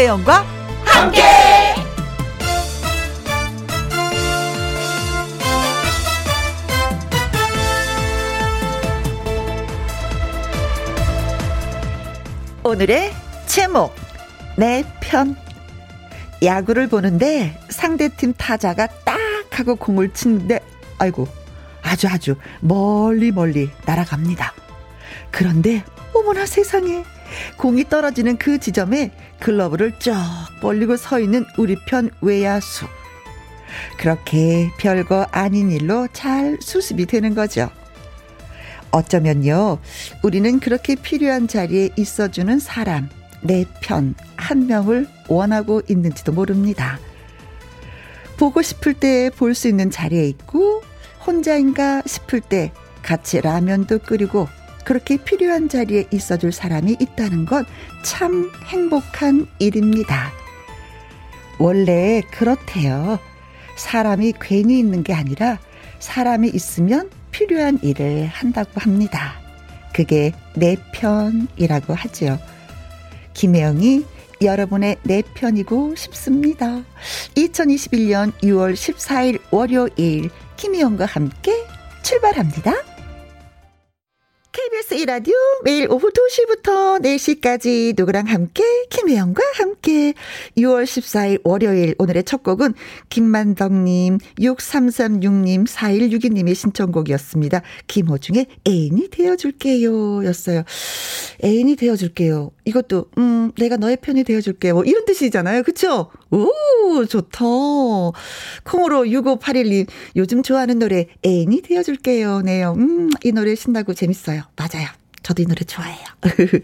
김혜영과 함께. 오늘의 제목 내 편. 야구를 보는데 상대팀 타자가 딱 하고 공을 치는데 아이고 아주 아주 멀리 멀리 날아갑니다. 그런데 어머나 세상에 공이 떨어지는 그 지점에 글러브를 쩍 벌리고 서 있는 우리 편 외야수. 그렇게 별거 아닌 일로 잘 수습이 되는 거죠. 어쩌면요, 우리는 그렇게 필요한 자리에 있어주는 사람, 내 편, 한 명을 원하고 있는지도 모릅니다. 보고 싶을 때 볼 수 있는 자리에 있고, 혼자인가 싶을 때 같이 라면도 끓이고, 그렇게 필요한 자리에 있어줄 사람이 있다는 건 참 행복한 일입니다. 원래 그렇대요. 사람이 괜히 있는 게 아니라 사람이 있으면 필요한 일을 한다고 합니다. 그게 내 편이라고 하지요. 김혜영이 여러분의 내 편이고 싶습니다. 2021년 6월 14일 월요일 김혜영과 함께 출발합니다. KBS 이라디오 매일 오후 2시부터 4시까지 누구랑 함께 김혜영과 함께 6월 14일 월요일 오늘의 첫 곡은 김만덕님 6336님 4162님의 신청곡이었습니다. 김호중의 애인이 되어줄게요 였어요. 애인이 되어줄게요. 이것도 음 내가 너의 편이 되어줄게 뭐 이런 뜻이잖아요. 그쵸? 오 좋다. 콩으로 6581님 요즘 좋아하는 노래 애인이 되어줄게요. 네요. 음이 노래 신나고 재밌어요. 맞아요. 저도 이 노래 좋아해요.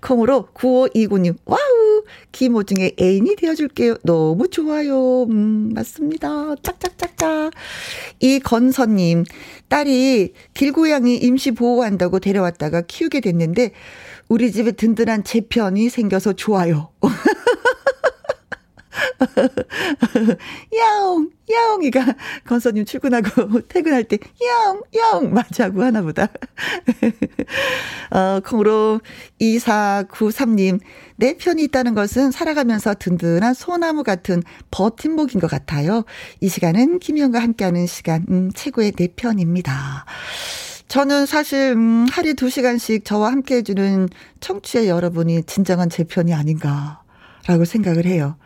콩으로 9529님, 와우! 김호중의 애인이 되어줄게요. 너무 좋아요. 음, 맞습니다. 짝짝짝짝. 이건서님, 딸이 길고양이 임시 보호한다고 데려왔다가 키우게 됐는데, 우리 집에 든든한 제 편이 생겨서 좋아요. 야옹, 야옹이가 건서님 출근하고 퇴근할 때 야옹, 야옹 맞자고 하나 보다. 어, 콩으로 2493님, 내 편이 있다는 것은 살아가면서 든든한 소나무 같은 버팀목인 것 같아요. 이 시간은 김희영과 함께하는 시간, 음, 최고의 내 편입니다. 저는 사실, 음, 하루에 두 시간씩 저와 함께 해주는 청취자 여러분이 진정한 제 편이 아닌가라고 생각을 해요.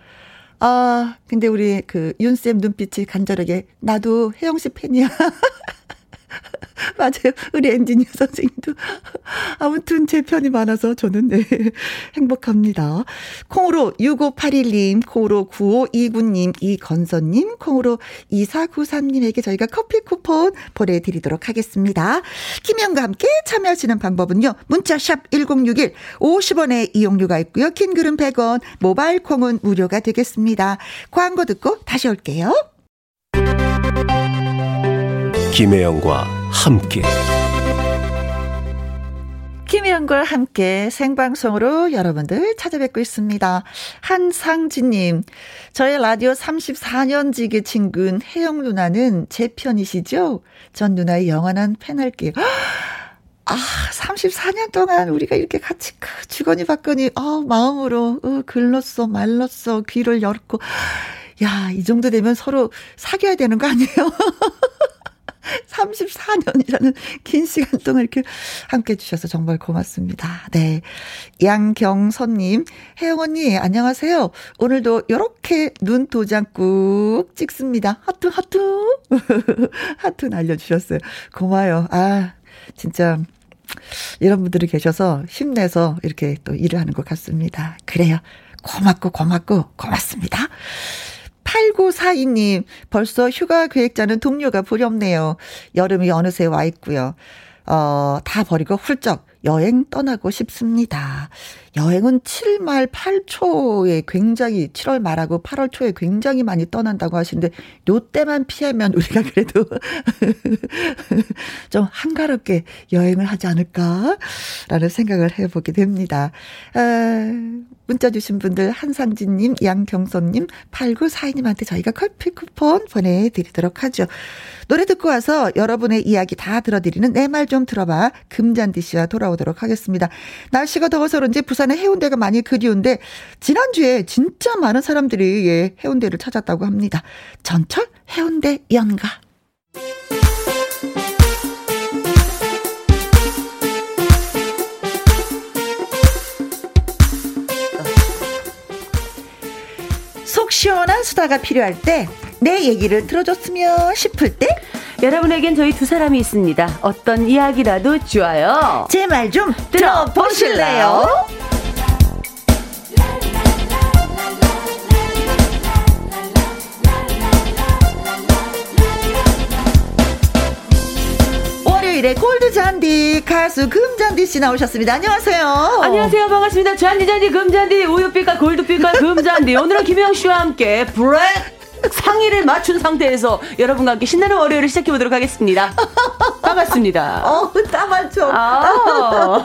아, 근데 우리 그 윤쌤 눈빛이 간절하게 나도 혜영 씨 팬이야. 맞아요. 우리 엔지니어 선생님도. 아무튼 제 편이 많아서 저는 네, 행복합니다. 콩으로 6581님, 콩으로 9529님, 이건선님, 콩으로 2493님에게 저희가 커피 쿠폰 보내드리도록 하겠습니다. 김현과 함께 참여하시는 방법은요. 문자샵 1061, 50원의 이용료가 있고요. 킹글은 100원, 모바일 콩은 무료가 되겠습니다. 광고 듣고 다시 올게요. 김혜영과 함께 김혜영과 함께 생방송으로 여러분들 찾아뵙고 있습니다. 한상진님, 저의 라디오 34년 지기 친구인 혜영 누나는 제 편이시죠? 전 누나의 영원한 팬할게요. 아, 34년 동안 우리가 이렇게 같이 주거니 받거니, 어, 마음으로, 어, 글렀어, 말렀어, 귀를 열고. 야, 이 정도 되면 서로 사귀어야 되는 거 아니에요? 34년이라는 긴 시간 동안 이렇게 함께 해주셔서 정말 고맙습니다. 네. 양경선님, 혜영 언니, 안녕하세요. 오늘도 이렇게 눈 도장 꾹 찍습니다. 하트, 하트. 하트 날려주셨어요. 고마워요. 아, 진짜. 이런 분들이 계셔서 힘내서 이렇게 또 일을 하는 것 같습니다. 그래요. 고맙고 고맙고 고맙습니다. 8942님, 벌써 휴가 계획 짜는 동료가 부렵네요. 여름이 어느새 와 있고요. 어, 다 버리고 훌쩍 여행 떠나고 싶습니다. 여행은 7말 8초에 굉장히 7월 말하고 8월 초에 굉장히 많이 떠난다고 하시는데 요 때만 피하면 우리가 그래도 좀 한가롭게 여행을 하지 않을까라는 생각을 해보게 됩니다. 아, 문자 주신 분들 한상진님, 양경선님, 8942님한테 저희가 커피 쿠폰 보내드리도록 하죠. 노래 듣고 와서 여러분의 이야기 다 들어드리는 내 말 좀 들어봐 금잔디 씨와 돌아 오 찾아오도록 하겠습니다. 날씨가 더워서 그런지 부산의 해운대가 많이 그리운데 지난주에 진짜 많은 사람들이 예, 해운대를 찾았다고 합니다. 전철 해운대 연가. 속 시원한 수다가 필요할 때 내 얘기를 들어줬으면 싶을 때 여러분에겐 저희 두 사람이 있습니다. 어떤 이야기라도 좋아요. 제 말좀 들어보실래요? 월요일에 골드 잔디 가수 금잔디 씨 나오셨습니다. 안녕하세요. 안녕하세요. 반갑습니다. 잔디 잔디 금잔디 우유빛깔 골드빛깔 금잔디 오늘은 김영 씨와 함께 브렉 상의를 맞춘 상태에서 여러분과 함께 신나는 월요일을 시작해 보도록 하겠습니다. 반갑습니다. 어, 따발총. 아,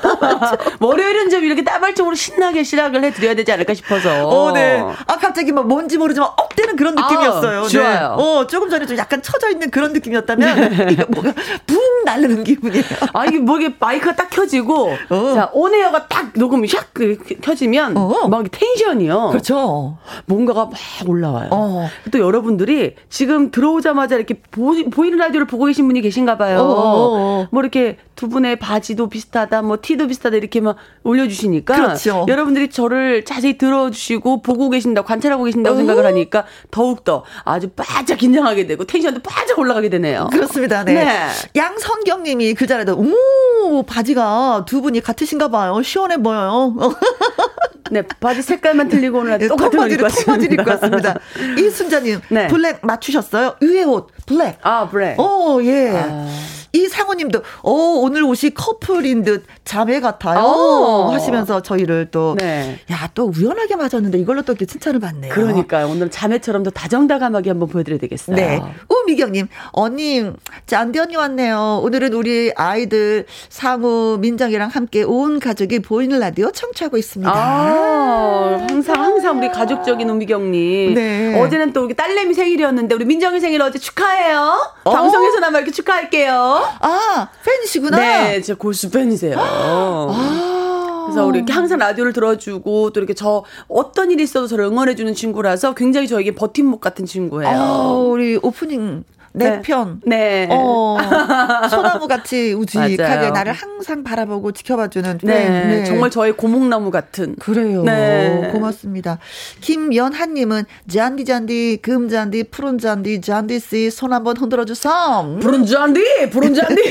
월요일은 좀 이렇게 따발총으로 신나게 시작을 해드려야 되지 않을까 싶어서. 어, 네. 아, 갑자기 뭐 뭔지 모르지만 업되는 그런 느낌이었어요. 아, 좋아요. 네. 어, 조금 전에 좀 약간 처져 있는 그런 느낌이었다면, 네. 이거 뭐가 붕 날르는 기분이에요. 아, 이게 뭐 이게 마이크가 딱 켜지고, 어. 자, 온에어가 딱 녹음이 샥 그, 켜지면, 어. 막 텐션이요. 그렇죠. 뭔가가 막 올라와요. 어. 또 여러분들이 지금 들어오자마자 이렇게 보, 이는 라디오를 보고 계신 분이 계신가 봐요. 어어. 뭐 이렇게 두 분의 바지도 비슷하다, 뭐 티도 비슷하다 이렇게 막 올려주시니까 그렇죠. 여러분들이 저를 자세히 들어주시고 보고 계신다, 관찰하고 계신다고 어. 생각을 하니까 더욱 더 아주 바짝 긴장하게 되고 tension도 바짝 올라가게 되네요. 그렇습니다. 네. 네. 양성경님이 그 자리에 오 바지가 두 분이 같으신가 봐요. 시원해 보여요. 네, 바지 색깔만 틀리고 오늘 네, 똑같은 옷 입고 왔습니다. 입고 왔습니다. 이순자님, 네. black 맞추셨어요? 위에 옷, black. 아, black. 오, 예. 아. 이 상우님도 오 어, 오늘 옷이 커플인 듯 자매 같아요 오. 하시면서 저희를 또 네. 야또 우연하게 맞았는데 이걸로 또 이렇게 칭찬을 받네요. 그러니까요. 오늘 자매처럼 더 다정다감하게 한번 보여드려야 되겠어요. 네. 우미경님 언니 짠디 언니 왔네요. 오늘은 우리 아이들 상우 민정이랑 함께 온 가족이 보이는 라디오 청취하고 있습니다. 아, 항상 항상 우리 가족적인 우미경님. 네. 어제는 또 우리 딸내미 생일이었는데 우리 민정이 생일 어제 축하해요. 어? 방송에서나마 이렇게 축하할게요. 아, 팬이시구나? 네, 제 골수 팬이세요. 아. 그래서 우리 이렇게 항상 라디오를 들어주고 또 이렇게 저 어떤 일이 있어도 저를 응원해주는 친구라서 굉장히 저에게 버팀목 같은 친구예요. 아, 우리 오프닝 내 네. 편. 네. 어, 소나무 같이 우직하게 나를 항상 바라보고 지켜봐주는 네. 네. 정말 저의 고목나무 같은. 그래요. 네. 고맙습니다. 김연한님은 잔디 잔디 금 잔디 푸른 잔디 잔디 씨 손 한번 흔들어 주삼. 푸른 잔디 푸른 잔디.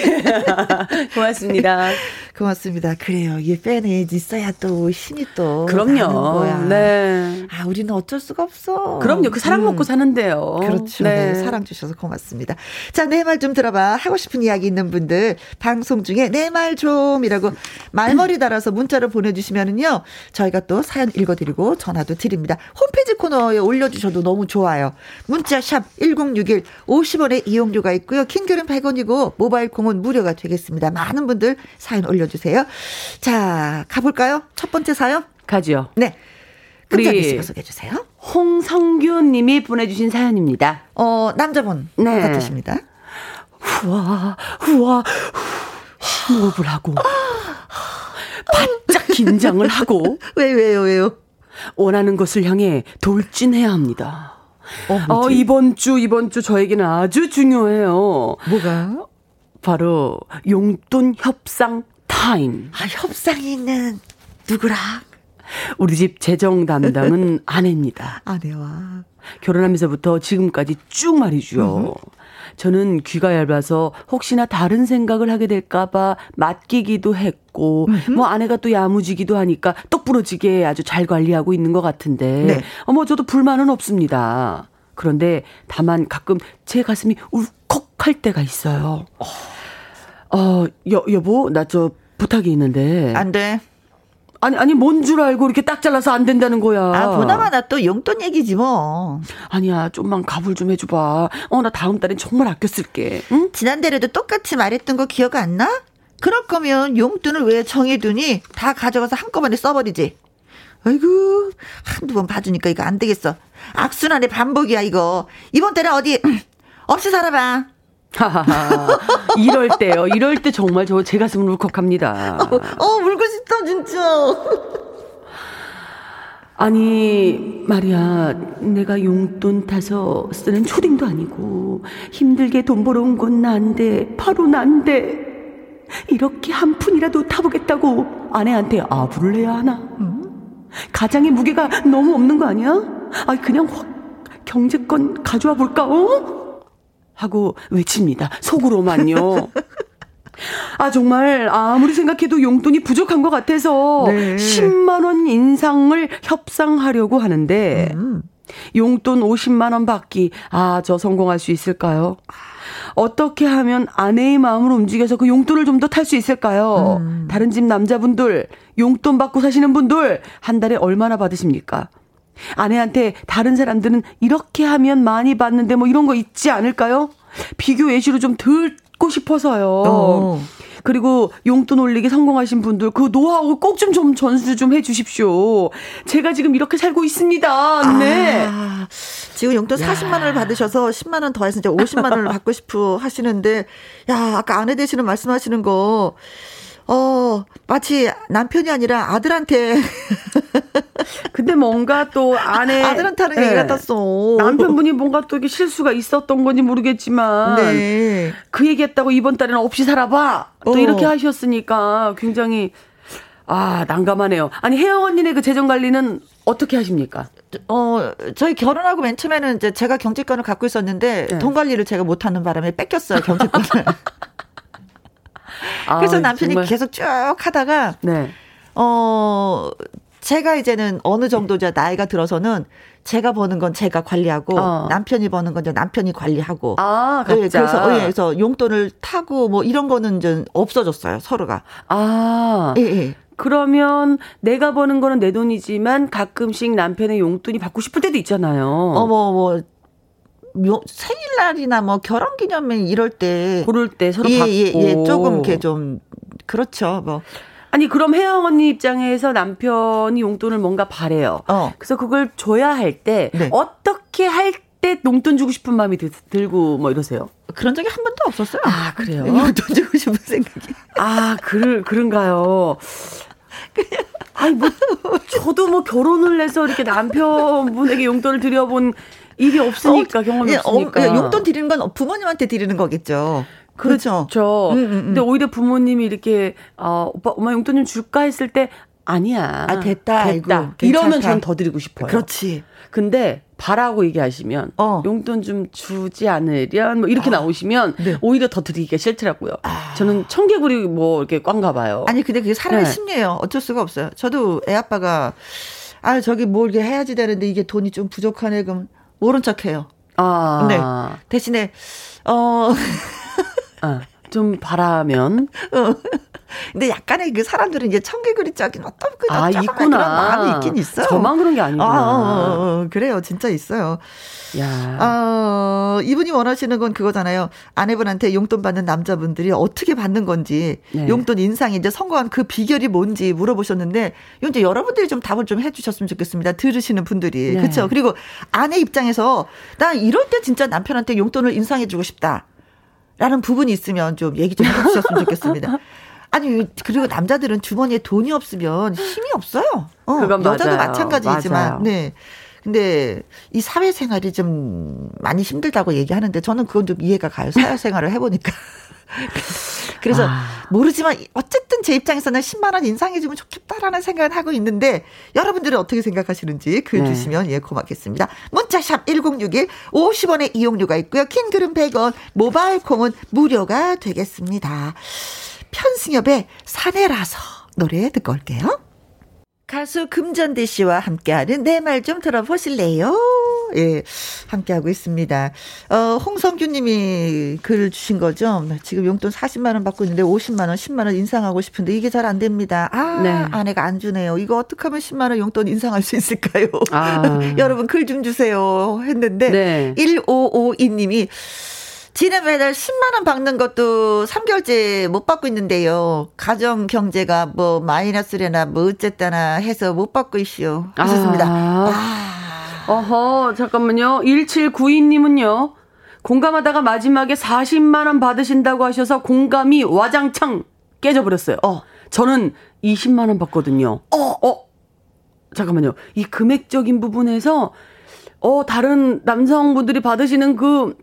고맙습니다. 고맙습니다. 그래요. 이 팬이 있어야 또 힘이 또 그럼요. 네. 아 우리는 어쩔 수가 없어. 그럼요. 그 사랑 음. 먹고 사는데요. 그렇죠. 네. 네. 사랑 주셔서 고맙습니다. 자, 내 말 좀 들어봐. 하고 싶은 이야기 있는 분들 방송 중에 내 말 좀이라고 말머리 달아서 문자를 보내주시면은요 저희가 또 사연 읽어드리고 전화도 드립니다. 홈페이지 코너에 올려주셔도 너무 좋아요. 문자 샵 #1061 50원의 이용료가 있고요. 킹글은 100원이고 모바일 콩은 무료가 되겠습니다. 많은 분들 사연 올려. 올려주세요. 자, 가볼까요? 첫 번째 사연? 가죠. 네. 우리 씨가 소개해 주세요. 홍성규 님이 보내주신 사연입니다. 어, 남자분 네. 같으십니다. 후와, 후와, 호흡을 하고, 바짝 긴장을 하고. 왜, 왜요, 왜요? 원하는 것을 향해 돌진해야 합니다. 어, 어, 이번 주, 이번 주 저에게는 아주 중요해요. 뭐가? 바로 용돈 협상 타임. 아, 협상이 있는 누구랑? 우리 집 재정 담당은 아내입니다. 아내와. 결혼하면서부터 지금까지 쭉 말이죠. 저는 귀가 얇아서 혹시나 다른 생각을 하게 될까봐 맡기기도 했고, 뭐 아내가 또 야무지기도 하니까 똑부러지게 아주 잘 관리하고 있는 것 같은데, 네. 어머, 저도 불만은 없습니다. 그런데 다만 가끔 제 가슴이 울컥할 때가 있어요. 어, 여, 여보, 나 저 부탁이 있는데. 안 돼. 아니, 아니, 뭔 줄 알고 이렇게 딱 잘라서 안 된다는 거야. 아, 보나마 나 또 용돈 얘기지 뭐. 아니야, 좀만 가불 좀 해줘봐. 어, 나 다음 달엔 정말 아껴 쓸게. 응? 지난달에도 똑같이 말했던 거 기억 안 나? 그럴 거면 용돈을 왜 정해두니? 다 가져가서 한꺼번에 써버리지. 아이고, 한두 번 봐주니까 이거 안 되겠어. 악순환의 반복이야, 이거. 이번 달에 어디, 없이 살아봐. 하하하. 이럴 때요. 이럴 때 정말 저 제 가슴은 울컥합니다. 어, 어, 울고 싶다, 진짜. 아니, 말이야. 내가 용돈 타서 쓰는 초딩도 아니고, 힘들게 돈 벌어온 건 난데, 바로 난데, 이렇게 한 푼이라도 타보겠다고 아내한테 아부를 해야 하나? 가장의 무게가 너무 없는 거 아니야? 아, 그냥 확 경제권 가져와 볼까, 어? 하고 외칩니다. 속으로만요. 아, 정말, 아무리 생각해도 용돈이 부족한 것 같아서 네. 10만원 인상을 협상하려고 하는데, 음. 용돈 50만원 받기, 아, 저 성공할 수 있을까요? 어떻게 하면 아내의 마음으로 움직여서 그 용돈을 좀 더 탈 수 있을까요? 음. 다른 집 남자분들, 용돈 받고 사시는 분들, 한 달에 얼마나 받으십니까? 아내한테 다른 사람들은 이렇게 하면 많이 받는데 뭐 이런 거 있지 않을까요? 비교 예시로 좀 듣고 싶어서요. 어. 그리고 용돈 올리기 성공하신 분들 그 노하우 꼭 좀 좀 전수 좀 해주십시오. 제가 지금 이렇게 살고 있습니다. 네. 아, 지금 용돈 야. 40만 원을 받으셔서 10만 원 더해서 이제 50만 원을 받고 싶어 하시는데 야 아까 아내 되시는 말씀하시는 거. 어, 마치 남편이 아니라 아들한테. 근데 뭔가 또 아내. 아들한테 하는 얘기 네. 같았어. 남편분이 뭔가 또 이게 실수가 있었던 건지 모르겠지만. 네. 그 얘기 했다고 이번 달에는 없이 살아봐. 또 어. 이렇게 하셨으니까 굉장히. 아, 난감하네요. 아니, 혜영 언니네 그 재정 관리는 어떻게 하십니까? 어, 저희 결혼하고 맨 처음에는 이제 제가 경제권을 갖고 있었는데 네. 돈 관리를 제가 못하는 바람에 뺏겼어요, 경제권을. 아, 그래서 남편이 정말. 계속 쭉 하다가 네. 어 제가 이제는 어느 정도 이제 나이가 들어서는 제가 버는 건 제가 관리하고 어. 남편이 버는 건 이제 남편이 관리하고 아 네, 그래서 예, 그래서 용돈을 타고 뭐 이런 거는 좀 없어졌어요 서로가 아 예, 예. 그러면 내가 버는 거는 내 돈이지만 가끔씩 남편의 용돈이 받고 싶을 때도 있잖아요. 어뭐 뭐 묘, 생일날이나 뭐 결혼 기념일 이럴 때 그럴 때 서로 예, 받고 예, 예, 조금 이렇게 좀 그렇죠. 뭐 아니 그럼 혜영 언니 입장에서 남편이 용돈을 뭔가 바래요. 어. 그래서 그걸 줘야 할때 네. 어떻게 할 때 용돈 주고 싶은 마음이 들, 들고 뭐 이러세요? 그런 적이 한 번도 없었어요. 아 그래요? 용돈 주고 싶은 생각이. 아 그, 그런가요? 아니 뭐 저도 뭐 결혼을 해서 이렇게 남편분에게 용돈을 드려본 일이 없으니까 어, 경험이 예, 없으니까. 어, 용돈 드리는 건 부모님한테 드리는 거겠죠. 그렇죠. 그렇죠. 음, 음, 음. 근데 오히려 부모님이 이렇게 어, 오빠 엄마 용돈 좀 줄까 했을 때 아니야. 아 됐다. 됐다. 아이고, 이러면 전 더 드리고 싶어요. 그렇지. 근데 바라고 얘기하시면 어. 용돈 좀 주지 않으련 뭐 이렇게 아. 나오시면 네. 오히려 더 드리기가 싫더라고요. 아. 저는 청개구리 뭐 이렇게 꽝가 봐요. 아니 근데 그게 사람의 네. 심리예요. 어쩔 수가 없어요. 저도 애 아빠가 아 저기 뭘 이렇게 해야지 되는데 이게 돈이 좀 부족하네 그럼 모른 척 해요. 아. 네. 대신에 어. 아, 좀 바라면. 어. 근데 약간의 그 사람들은 이제 청개구리적인 어떤 그 아, 있구나. 그런 마음이 있긴 있어요. 저만 그런 게 아니구나. 아, 어, 어, 어, 그래요. 진짜 있어요. 야. 어, 이분이 원하시는 건 그거잖아요. 아내분한테 용돈 받는 남자분들이 어떻게 받는 건지, 네. 용돈 인상이 이제 성공한 그 비결이 뭔지 물어보셨는데, 이제 여러분들이 좀 답을 좀 해주셨으면 좋겠습니다. 들으시는 분들이. 네. 그렇죠. 그리고 아내 입장에서 나 이럴 때 진짜 남편한테 용돈을 인상해주고 싶다. 라는 부분이 있으면 좀 얘기 좀 해주셨으면 좋겠습니다. 아니 그리고 남자들은 주머니에 돈이 없으면 힘이 없어요. 어, 그건 여자도 맞아요. 마찬가지지만 맞아요. 네. 근데 이 사회생활이 좀 많이 힘들다고 얘기하는데 저는 그건 좀 이해가 가요. 사회생활을 해보니까. 그래서 아. 모르지만 어쨌든 제 입장에서는 10만 원 인상해주면 좋겠다라는 생각을 하고 있는데 여러분들은 어떻게 생각하시는지 글 네. 주시면 예 고맙겠습니다. 문자샵 1061 50원의 이용료가 있고요. 킹글은 100원, 모바일 콩은 무료가 되겠습니다. 편승엽의 사내라서 노래 듣고 올게요. 가수 금전대 씨와 함께하는 내 말 좀 들어보실래요? 예, 함께하고 있습니다. 어, 홍성규 님이 글 주신 거죠. 지금 용돈 40만원 받고 있는데 50만원, 10만원 인상하고 싶은데 이게 잘 안 됩니다. 아, 네. 아내가 안 주네요. 이거 어떻게 하면 10만원 용돈 인상할 수 있을까요? 아. 여러분 글 좀 주세요. 했는데, 네. 1552 님이 지난 매달 10만원 받는 것도 3개월째 못 받고 있는데요. 가정 경제가 뭐 마이너스래나 뭐 어쨌다나 해서 못 받고 있시오. 하셨습니다. 아. 아. 어허, 잠깐만요. 1792님은요. 공감하다가 마지막에 40만 원 받으신다고 하셔서 공감이 와장창 깨져버렸어요. 어. 저는 20만 원 받거든요. 어, 어. 잠깐만요. 이 금액적인 부분에서 어 다른 남성분들이 받으시는 그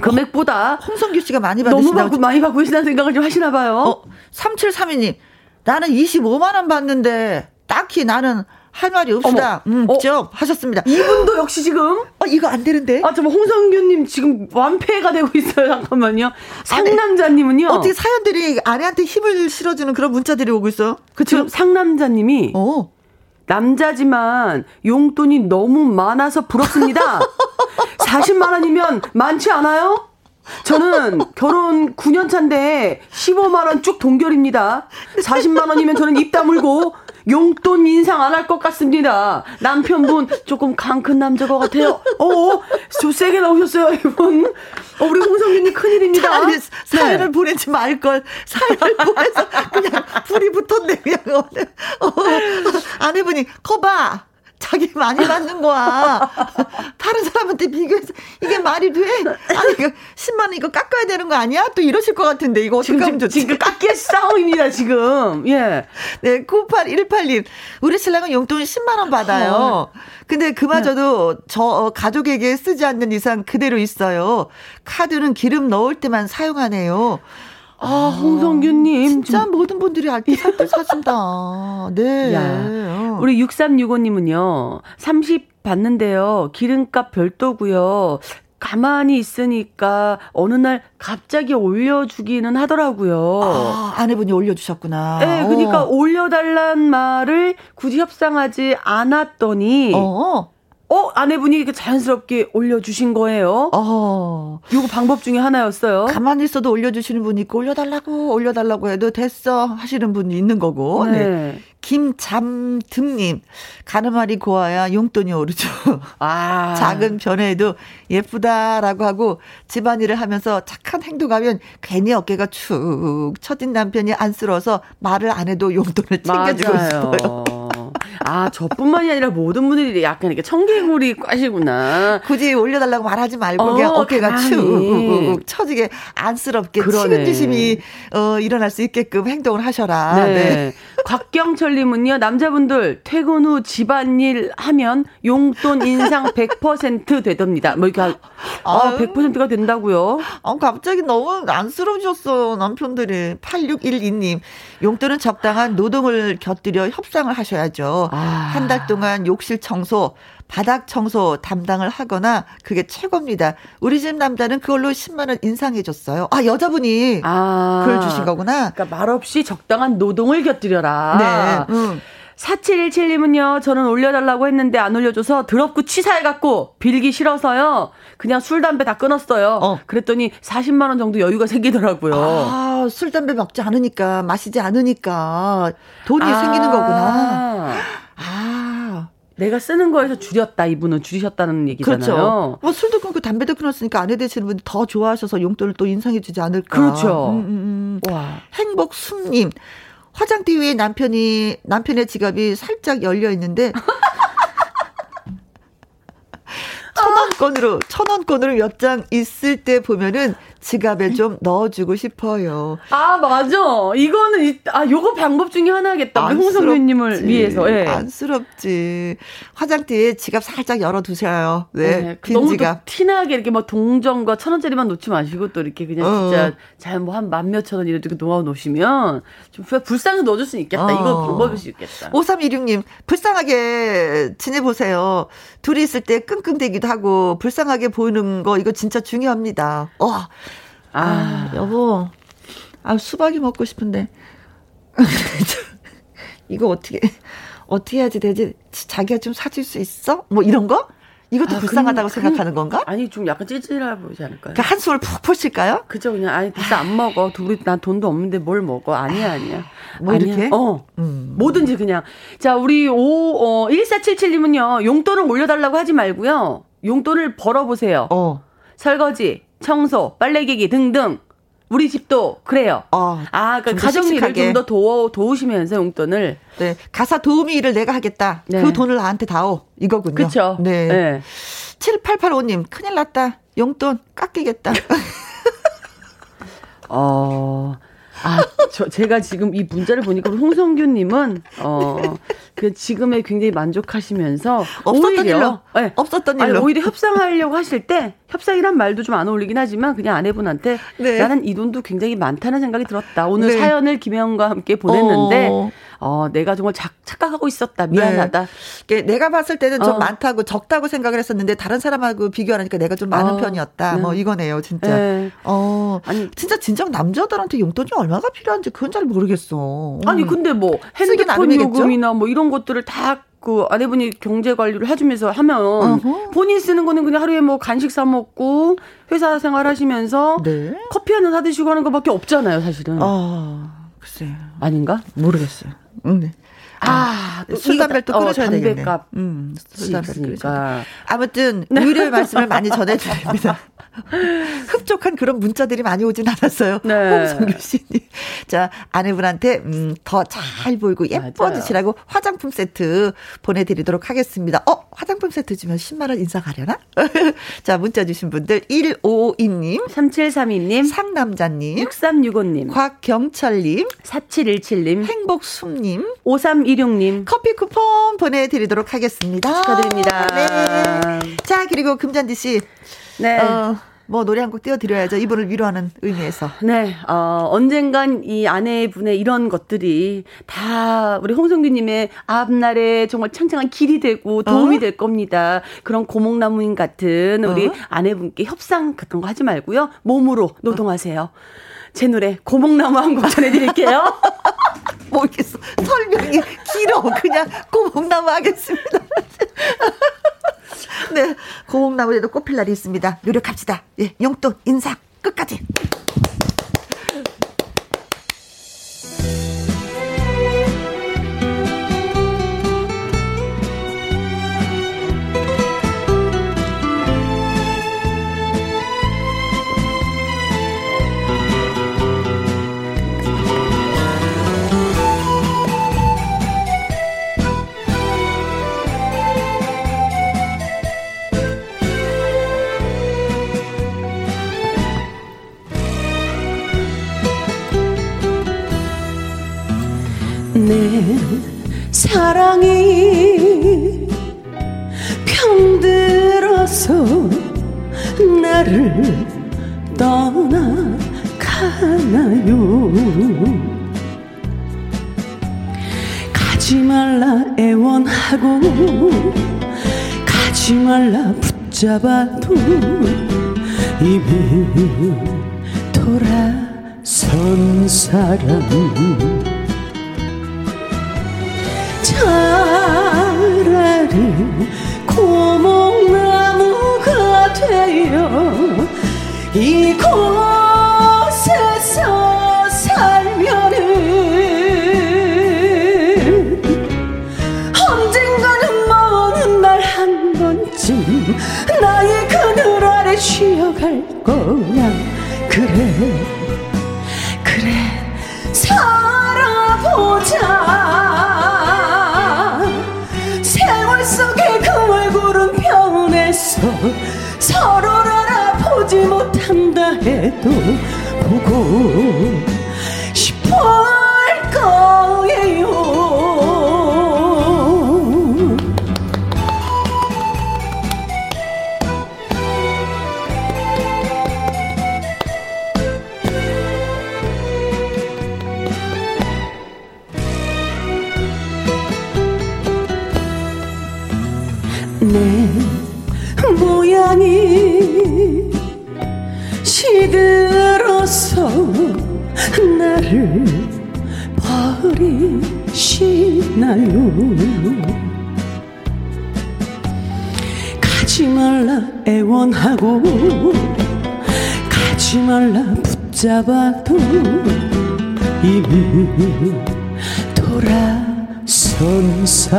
금액보다 홍성규 씨가 많이 받으신다고 너무 받고 많이 받고 계시다는 생각을 좀 하시나 봐요. 어, 3732님. 나는 25만 원 받는데 딱히 나는 할 말이 없다. 음, 어? 죠 하셨습니다. 이분도 역시 지금 어 이거 안 되는데. 아 잠깐 홍성규 님 지금 완패가 되고 있어요. 잠깐만요. 상남자 님은요. 어떻게 사연들이 아내한테 힘을 실어 주는 그런 문자들이 오고 있어? 그쵸? 상남자 님이 어. 남자지만 용돈이 너무 많아서 부럽습니다. 40만 원이면 많지 않아요? 저는 결혼 9년 차인데 15만 원 쭉 동결입니다. 40만 원이면 저는 입 다물고 용돈 인상 안 할 것 같습니다. 남편분 조금 강큰 남자가 같아요. 어, 좀 세게 나오셨어요, 이분. 어, 우리 홍성균님 큰일입니다. 차라리 사연을 네. 보내지 말걸. 사연을 보내서 그냥 불이 붙었네, 그냥. 어, 아내분이, 커봐. 자기 많이 받는 거야. 다른 사람한테 비교해서 이게 말이 돼? 아니 이거 10만 원 이거 깎아야 되는 거 아니야? 또 이러실 것 같은데 이거 하면 좋지? 지금 깎기 싸움입니다 지금. 예. 네 9818님 우리 신랑은 용돈 10만 원 받아요. 근데 그마저도 네. 저 어, 가족에게 쓰지 않는 이상 그대로 있어요. 카드는 기름 넣을 때만 사용하네요. 아, 홍성규님. 진짜 좀. 모든 분들이 알게 살때 사신다. 네. 야, 우리 6365님은요, 30 받는데요, 기름값 별도고요 가만히 있으니까 어느 날 갑자기 올려주기는 하더라고요. 아, 아내분이 올려주셨구나. 네, 그러니까 어. 올려달란 말을 굳이 협상하지 않았더니, 어. 어, 아내분이 이렇게 자연스럽게 올려주신 거예요. 어. 요거 방법 중에 하나였어요. 가만히 있어도 올려주시는 분이 있고, 올려달라고, 올려달라고 해도 됐어. 하시는 분이 있는 거고. 네. 네. 김잠듬님, 가느말이 고와야 용돈이 오르죠. 아. 작은 변화에도 예쁘다라고 하고 집안일을 하면서 착한 행동하면 괜히 어깨가 축 처진 남편이 안쓰러워서 말을 안 해도 용돈을 챙겨주고 맞아요. 싶어요. 아, 저뿐만이 아니라 모든 분들이 약간 이렇게 청개구리 꽈시구나. 굳이 올려달라고 말하지 말고 어, 그냥 어깨가 축 처지게 안쓰럽게 치근주심이 어, 일어날 수 있게끔 행동을 하셔라. 네. 네. 곽경철 님은요, 남자분들 퇴근 후 집안일 하면 용돈 인상 100% 되답니다. 뭐 이렇게 아, 100%가 된다고요? 아, 갑자기 너무 안쓰러우셨어요, 남편들이. 8612님. 용돈은 적당한 노동을 곁들여 협상을 하셔야죠. 아. 한달 동안 욕실 청소, 바닥 청소 담당을 하거나 그게 최고입니다. 우리 집 남자는 그걸로 10만 원 인상해 줬어요. 아, 여자분이 아, 그걸 주신 거구나. 그러니까 말없이 적당한 노동을 곁들여라. 네. 음. 4717님은요, 저는 올려달라고 했는데 안 올려줘서 더럽고 치사해갖고 빌기 싫어서요. 그냥 술, 담배 다 끊었어요. 어. 그랬더니 40만원 정도 여유가 생기더라고요. 아, 술, 담배 먹지 않으니까, 마시지 않으니까 돈이 아. 생기는 거구나. 아. 내가 쓰는 거에서 줄였다 이분은 줄이셨다는 얘기잖아요. 그렇죠. 뭐 술도 끊고 담배도 끊었으니까 아내 되시는 분이 더 좋아하셔서 용돈을 또 인상해주지 않을까. 그렇죠. 음, 음, 음. 와. 행복 숨님 화장대 위에 남편이 남편의 지갑이 살짝 열려 있는데 천 원권으로 천 원권으로 몇 장 있을 때 보면은 지갑에 좀 넣어주고 싶어요. 아 맞아. 이거는 아 요거 방법 중에 하나겠다. 홍성규님을 위해서. 예. 안쓰럽지. 화장대에 지갑 살짝 열어두셔요. 네. 네. 빈 너무 지갑. 티나게 이렇게 뭐 동전과 천 원짜리만 놓지 마시고 또 이렇게 그냥 어. 진짜 잘 뭐 한 만 몇천 원 이렇게 놓아 놓으시면 좀 불쌍히 넣어줄 수 있겠다. 어. 이거 방법일 수 있겠다. 5316님 불쌍하게 지내보세요. 둘이 있을 때 끙끙대기도 하고 불쌍하게 보이는 거 이거 진짜 중요합니다. 어. 아, 아 여보. 아, 수박이 먹고 싶은데. 이거 어떻게, 어떻게 해야지 되지? 자기가 좀 사줄 수 있어? 뭐 이런 거? 이것도 아, 불쌍하다고 그, 생각하는 건가? 아니 좀 약간 찌질해 보이지 않을까요? 그 한숨을 푹 푸실까요? 그죠 그냥 아니 진짜 안 먹어. 둘이 난 돈도 없는데 뭘 먹어? 아니야 아니야. 뭐 아니야. 이렇게? 어. 음. 뭐든지 그냥. 자 우리 5 어, 1477님은요 용돈을 올려달라고 하지 말고요 용돈을 벌어보세요. 어. 설거지, 청소, 빨래기기 등등. 우리 집도 그래요. 어, 아, 그러니까 가정 일을 좀 더 도우, 도우시면서 용돈을. 네. 가사 도우미 일을 내가 하겠다. 네. 그 돈을 나한테 다오. 이거군요. 그렇죠. 네. 네. 7885님, 큰일 났다. 용돈 깎이겠다. 어, 아, 저, 제가 지금 이 문자를 보니까 홍성규님은, 어, 그 지금에 굉장히 만족하시면서. 없었던 오히려, 일로. 네, 없었던 일로. 아니, 오히려 협상하려고 하실 때, 협상이란 말도 좀 안 어울리긴 하지만, 그냥 아내분한테, 네. 나는 이 돈도 굉장히 많다는 생각이 들었다. 오늘 네. 사연을 김혜영과 함께 보냈는데, 어. 어, 내가 정말 착, 착각하고 있었다. 미안하다. 네. 내가 봤을 때는 좀 어. 많다고 적다고 생각을 했었는데 다른 사람하고 비교하니까 내가 좀 많은 어. 편이었다. 네. 뭐 이거네요, 진짜. 네. 어. 아니 진짜 진정 남자들한테 용돈이 얼마가 필요한지 그건 잘 모르겠어. 아니 근데 뭐 핸드폰 요금이나 뭐 이런 것들을 다그 아내분이 경제 관리를 해주면서 하면 어허. 본인 쓰는 거는 그냥 하루에 뭐 간식 사 먹고 회사 생활하시면서 네. 커피 한잔 사드시고 하는 것밖에 없잖아요, 사실은. 아, 글쎄. 아닌가? 모르겠어요. 응, 네. 아, 아 술, 담배를 또 끊으셔야 어, 되겠네. 음, 술, 담배 끊으셔야 아무튼, 의뢰 말씀을 많이 전해드립니다. 흡족한 그런 문자들이 많이 오진 않았어요. 네. 홍성규 씨님. 자, 아내분한테, 음, 더 잘 보이고 예뻐지시라고 맞아요. 화장품 세트 보내드리도록 하겠습니다. 어, 화장품 세트 주면 10만원 인사 가려나? 자, 문자 주신 분들, 1552님. 3732님. 상남자님. 6365님. 곽경철님. 4717님. 행복숨님. 5316님. 커피 쿠폰 보내드리도록 하겠습니다. 축하드립니다. 네. 자, 그리고 금잔디 씨. 네. 어, 뭐 노래 한 곡 띄워드려야죠. 이분을 위로하는 의미에서. 네, 어, 언젠간 이 아내분의 이런 것들이 다 우리 홍성규님의 앞날에 정말 창창한 길이 되고 도움이 어? 될 겁니다. 그런 고목나무인 같은 우리 어? 아내분께 협상 같은 거 하지 말고요. 몸으로 노동하세요. 제 노래 고목나무 한 곡 전해드릴게요. 모르겠어. 설명이 길어. 그냥 고목나무 하겠습니다. 네. 고목나무에도 꽃필 날이 있습니다. 노력합시다. 예, 용돈, 인사, 끝까지. 붙잡아도 이미 돌아선 사람 차라리 고목나무가 되어 이곳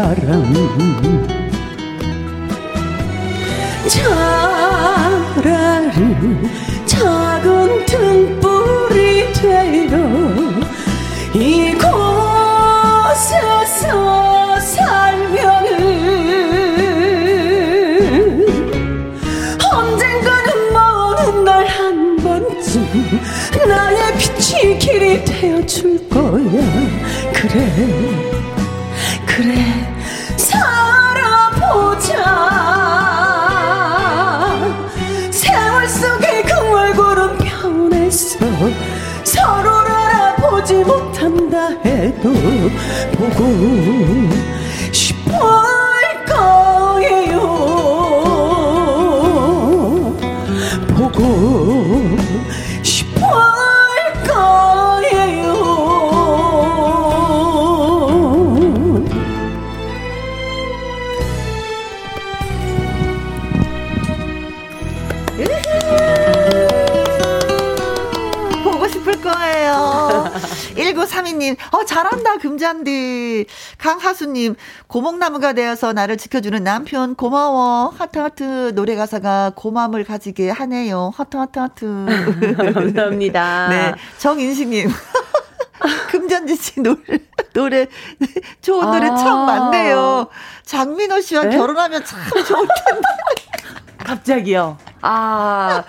사람 차라리 작은 등불이 되어 이곳에서 살면은 언젠가는 먼 날 한 번쯤 나의 빛이 길이 되어줄 거야. 그래 그래. 해도 어, 잘한다, 금잔디. 강하수님, 고목나무가 되어서 나를 지켜주는 남편, 고마워. 하트 하트. 노래 가사가 고마움을 가지게 하네요. 하트 하트 하트. 감사합니다. 네. 정인식님. 금잔디 씨 노래, 노래, 좋은 노래 아. 참 많네요. 장민호 씨와 네? 결혼하면 참 좋을 텐데. 갑자기요. 아,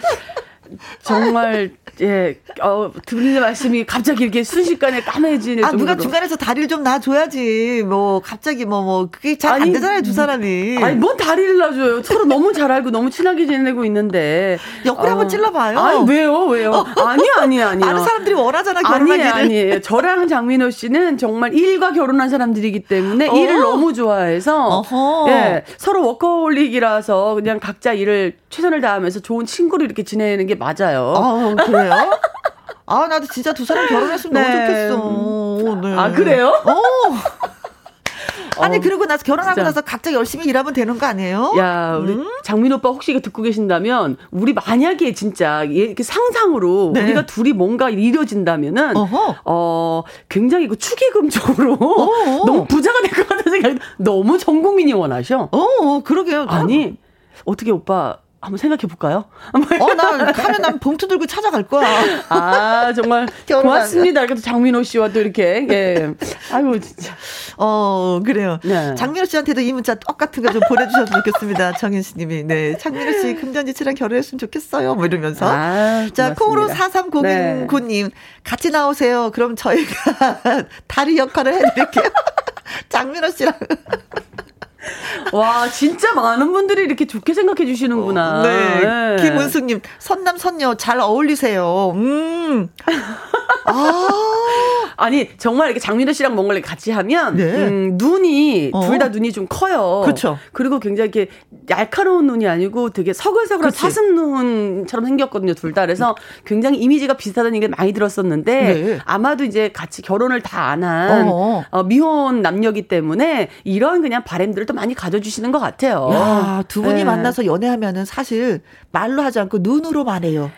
정말, 예, 어, 들리는 말씀이 갑자기 이렇게 순식간에 까매지는 아, 누가 정도로. 중간에서 다리를 좀 놔줘야지. 뭐, 갑자기 뭐, 뭐, 그게 잘안 아니, 되잖아요, 두 사람이. 아니, 뭔 다리를 놔줘요. 서로 너무 잘 알고 너무 친하게 지내고 있는데. 옆구리 한번 아, 찔러봐요. 아니, 왜요, 왜요? 아니요, 아니요, 아니요. 많은 사람들이 원하잖아, 아니에요, 결혼하기를. 아니에요. 저랑 장민호 씨는 정말 일과 결혼한 사람들이기 때문에 어. 일을 너무 좋아해서 어허. 예, 서로 워커홀릭이라서 그냥 각자 일을 최선을 다하면서 좋은 친구로 이렇게 지내는 게 맞아요. 아, 그래요? 아, 나도 진짜 두 사람 결혼했으면 네. 너무 좋겠어. 네. 아, 그래요? 어. 아니, 어, 그리고 나서 결혼하고 진짜. 나서 각자 열심히 일하면 되는 거 아니에요? 야, 우리 음? 장민 오빠 혹시 이거 듣고 계신다면 우리 만약에 진짜 예, 이렇게 상상으로 네. 우리가 둘이 뭔가 이루어진다면은 어허. 어 굉장히 그 축의금적으로 어어. 너무 부자가 될 것 같다는 생각이 너무 전 국민이 원하셔. 어, 그러게요. 아니 어떻게 오빠 한번 생각해 볼까요? 어, 나 가면 난 봉투 들고 찾아갈 거야. 아 정말. 고맙습니다. 이렇게 또 장민호 씨와 또 이렇게 예. 아이고 진짜. 어, 그래요. 네. 장민호 씨한테도 이 문자 똑같은 거 좀 보내 주셨으면 좋겠습니다. 정인 씨 님이. 네. 장민호 씨, 금전지 씨랑 결혼했으면 좋겠어요. 뭐 이러면서. 아, 자. 콩으로 네. 4309님, 같이 나오세요. 그럼 저희가 다리 역할을 해 드릴게요. 장민호 씨랑. 와 진짜 많은 분들이 이렇게 좋게 생각해 주시는구나. 네. 예. 김은숙님, 선남, 선녀 잘 어울리세요. 음. 아. 아니 정말 이렇게 장민호 씨랑 뭔가를 같이 하면 네. 음, 눈이 어. 둘다 눈이 좀 커요. 그쵸. 그리고 굉장히 이렇게 날카로운 눈이 아니고 되게 서글서글한. 사슴 눈처럼 생겼거든요. 둘 다. 그래서 굉장히 이미지가 비슷하다는 얘기를 많이 들었었는데 네. 아마도 이제 같이 결혼을 다 안한 어. 어, 미혼 남녀기 때문에 이런 그냥 바램들을 또 많이 가져주시는 것 같아요. 야, 두 분이 네. 만나서 연애하면은 사실 말로 하지 않고 눈으로만 해요.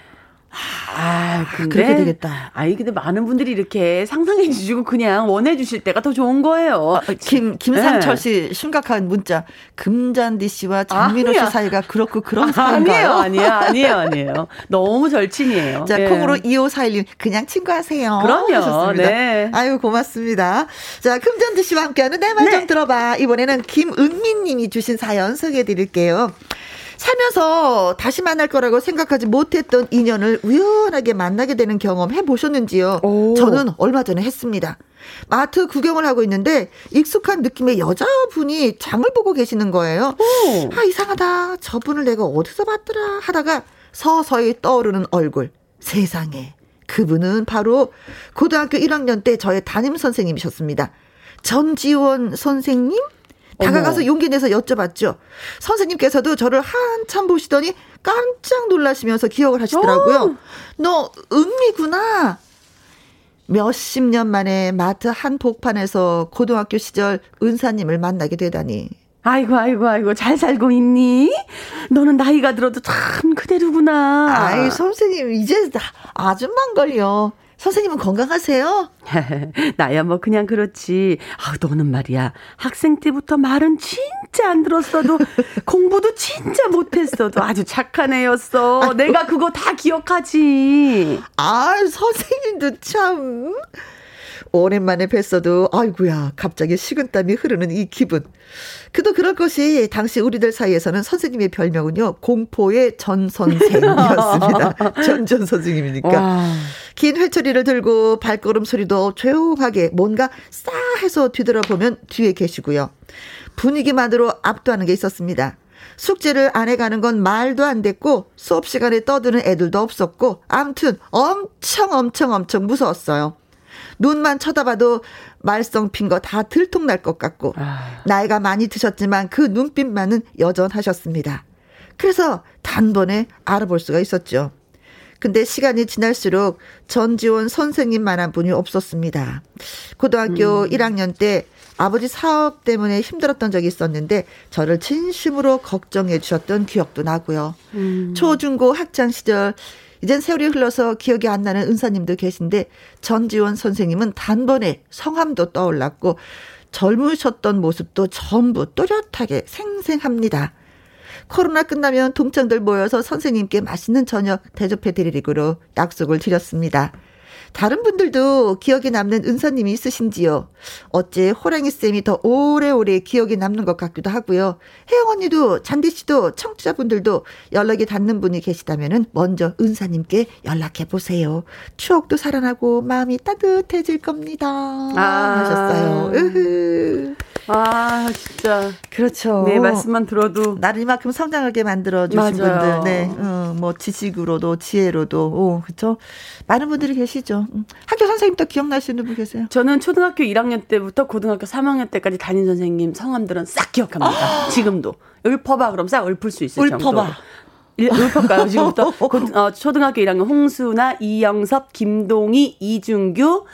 아, 근데 그렇게 되겠다. 아니 근데 많은 분들이 이렇게 상상해 주시고 그냥 원해 주실 때가 더 좋은 거예요. 김 김상철 네. 씨 심각한 문자. 금잔디 씨와 장민호. 씨 사이가 그렇고 그런 사이인가요? 아니에요, 아니에요, 아니에요. 너무 절친이에요. 자, 예. 콩으로 2541님, 그냥 친구하세요. 그럼요, 하셨습니다. 네. 아유, 고맙습니다. 자, 금잔디 씨와 함께하는 내 말좀 네. 들어봐. 이번에는 김은민 님이 주신 사연 소개해 드릴게요. 살면서 다시 만날 거라고 생각하지 못했던 인연을 우연하게 만나게 되는 경험 해보셨는지요? 오. 저는 얼마 전에 했습니다. 마트 구경을 하고 있는데 익숙한 느낌의 여자분이 장을 보고 계시는 거예요. 오. 아, 이상하다. 저분을 내가 어디서 봤더라 하다가 서서히 떠오르는 얼굴. 세상에. 그분은 바로 고등학교 1학년 때 저의 담임 선생님이셨습니다. 전지원 선생님? 다가가서. 용기 내서 여쭤봤죠. 선생님께서도 저를 한참 보시더니 깜짝 놀라시면서 기억을 하시더라고요. 너 은미구나. 몇십 년 만에 마트 한 복판에서 고등학교 시절 은사님을 만나게 되다니. 아이고, 아이고, 아이고, 잘 살고 있니? 너는 나이가 들어도 참 그대로구나. 아이, 선생님, 이제 나 아줌만 걸려. 선생님은 건강하세요? 나야 뭐 그냥 그렇지. 아, 너는 말이야. 학생 때부터 말은 진짜 안 들었어도 공부도 진짜 못했어도 아주 착한 애였어. 내가 그거 다 기억하지. 아, 선생님도 참. 오랜만에 뵀어도 아이구야 갑자기 식은땀이 흐르는 이 기분. 그도 그럴 것이 당시 우리들 사이에서는 선생님의 별명은요 공포의 전 선생이었습니다. 전전 선생님이니까 와. 긴 회초리를 들고 발걸음 소리도 조용하게 뭔가 싸 해서 뒤돌아보면 뒤에 계시고요. 분위기만으로 압도하는 게 있었습니다. 숙제를 안 해가는 건 말도 안 됐고 수업 시간에 떠드는 애들도 없었고 아무튼 엄청 엄청 엄청 무서웠어요. 눈만 쳐다봐도 말썽 핀 거 다 들통날 것 같고 아. 나이가 많이 드셨지만 그 눈빛만은 여전하셨습니다. 그래서 단번에 알아볼 수가 있었죠. 근데 시간이 지날수록 전지원 선생님만한 분이 없었습니다. 고등학교 음. 1학년 때 아버지 사업 때문에 힘들었던 적이 있었는데 저를 진심으로 걱정해 주셨던 기억도 나고요. 음. 초 중고 학창 시절 이젠 세월이 흘러서 기억이 안 나는 은사님도 계신데 전지원 선생님은 단번에 성함도 떠올랐고 젊으셨던 모습도 전부 또렷하게 생생합니다. 코로나 끝나면 동창들 모여서 선생님께 맛있는 저녁 대접해 드리기로 약속을 드렸습니다. 다른 분들도 기억에 남는 은사님이 있으신지요? 어째 호랑이쌤이 더 오래오래 기억에 남는 것 같기도 하고요. 혜영 언니도, 잔디 씨도, 청취자분들도 연락이 닿는 분이 계시다면 먼저 은사님께 연락해 보세요. 추억도 살아나고 마음이 따뜻해질 겁니다. 아. 하셨어요. 으흐. 아, 진짜. 그렇죠. 네, 말씀만 들어도. 나를 이만큼 성장하게 만들어주신 분들. 네. 어, 뭐, 지식으로도, 지혜로도. 오, 그쵸. 많은 분들이 계시죠. 음. 학교 선생님도 기억나시는 분 계세요? 저는 초등학교 1학년 때부터 고등학교 3학년 때까지 담임 선생님 성함들은 싹 기억합니다. 지금도. 읊어봐, 그럼 싹 읊을 수 있어요. 읊어봐. 읊을까요, 지금부터? 고, 어, 초등학교 1학년 홍수나, 이영섭, 김동희, 이준규,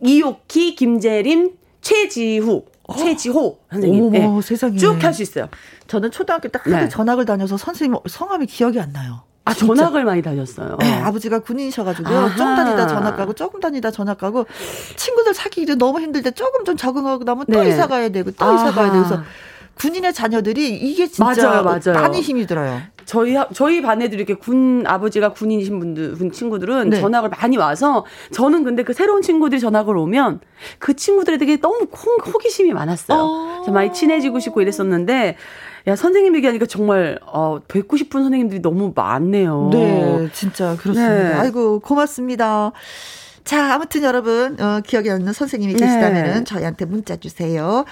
이옥희, 김재림, 최지후. 최지호 선생님. 네. 세상에. 쭉 할 수 있어요. 저는 초등학교 때 하도 네. 전학을 다녀서 선생님 성함이 기억이 안 나요. 아, 진짜. 전학을 많이 다녔어요. 네, 아버지가 군인이셔가지고요. 조금 다니다 전학 가고, 조금 다니다 전학 가고, 친구들 사귀기 너무 힘들 때 조금 좀 적응하고 나면 또 네. 이사 가야 되고, 또 아하. 이사 가야 되고, 그래서 군인의 자녀들이 이게 진짜 맞아요, 맞아요. 많이 힘이 들어요. 저희 저희 반에도 이렇게 군 아버지가 군인이신 분들 군 친구들은 네. 전학을 많이 와서 저는 근데 그 새로운 친구들이 전학을 오면 그 친구들에게 너무 호, 기심이 많았어요. 어. 많이 친해지고 싶고 이랬었는데 야 선생님 얘기하니까 정말 어 뵙고 싶은 선생님들이 너무 많네요. 네, 진짜 그렇습니다. 네. 아이고 고맙습니다. 자, 아무튼 여러분 어, 기억에 남는 선생님이 계시다면은 네. 저희한테 문자 주세요.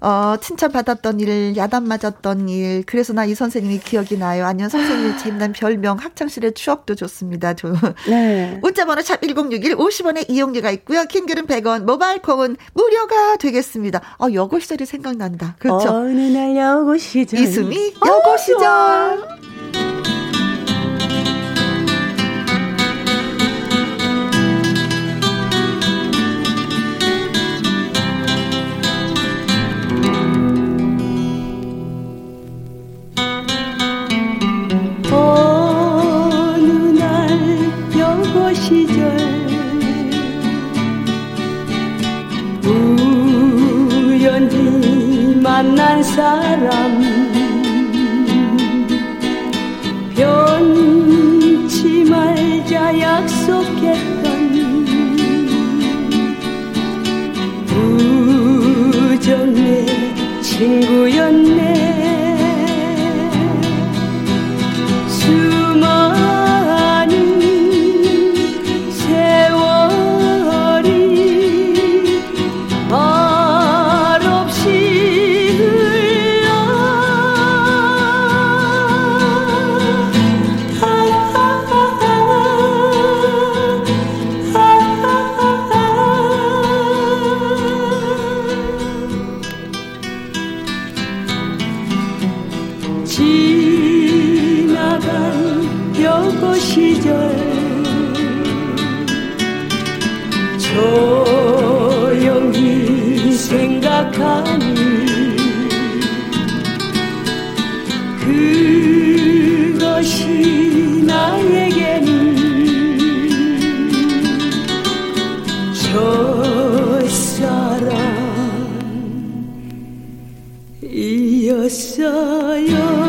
어, 칭찬받았던 일, 야단 맞았던 일, 그래서 나 이 선생님이 기억이 나요. 아니면 선생님의 재미난 별명, 학창시절의 추억도 좋습니다. 저. 네. 문자번호 샵 1061, 50원의 이용료가 있고요. 킹글은 100원, 모바일 콩은 무료가 되겠습니다. 어, 여고 시절이 생각난다. 그렇죠. 어느 날 여고 시절. 이수미, 여고 시절. 만난 사람. 변치 말자 약속했던 우정의 친구였네 있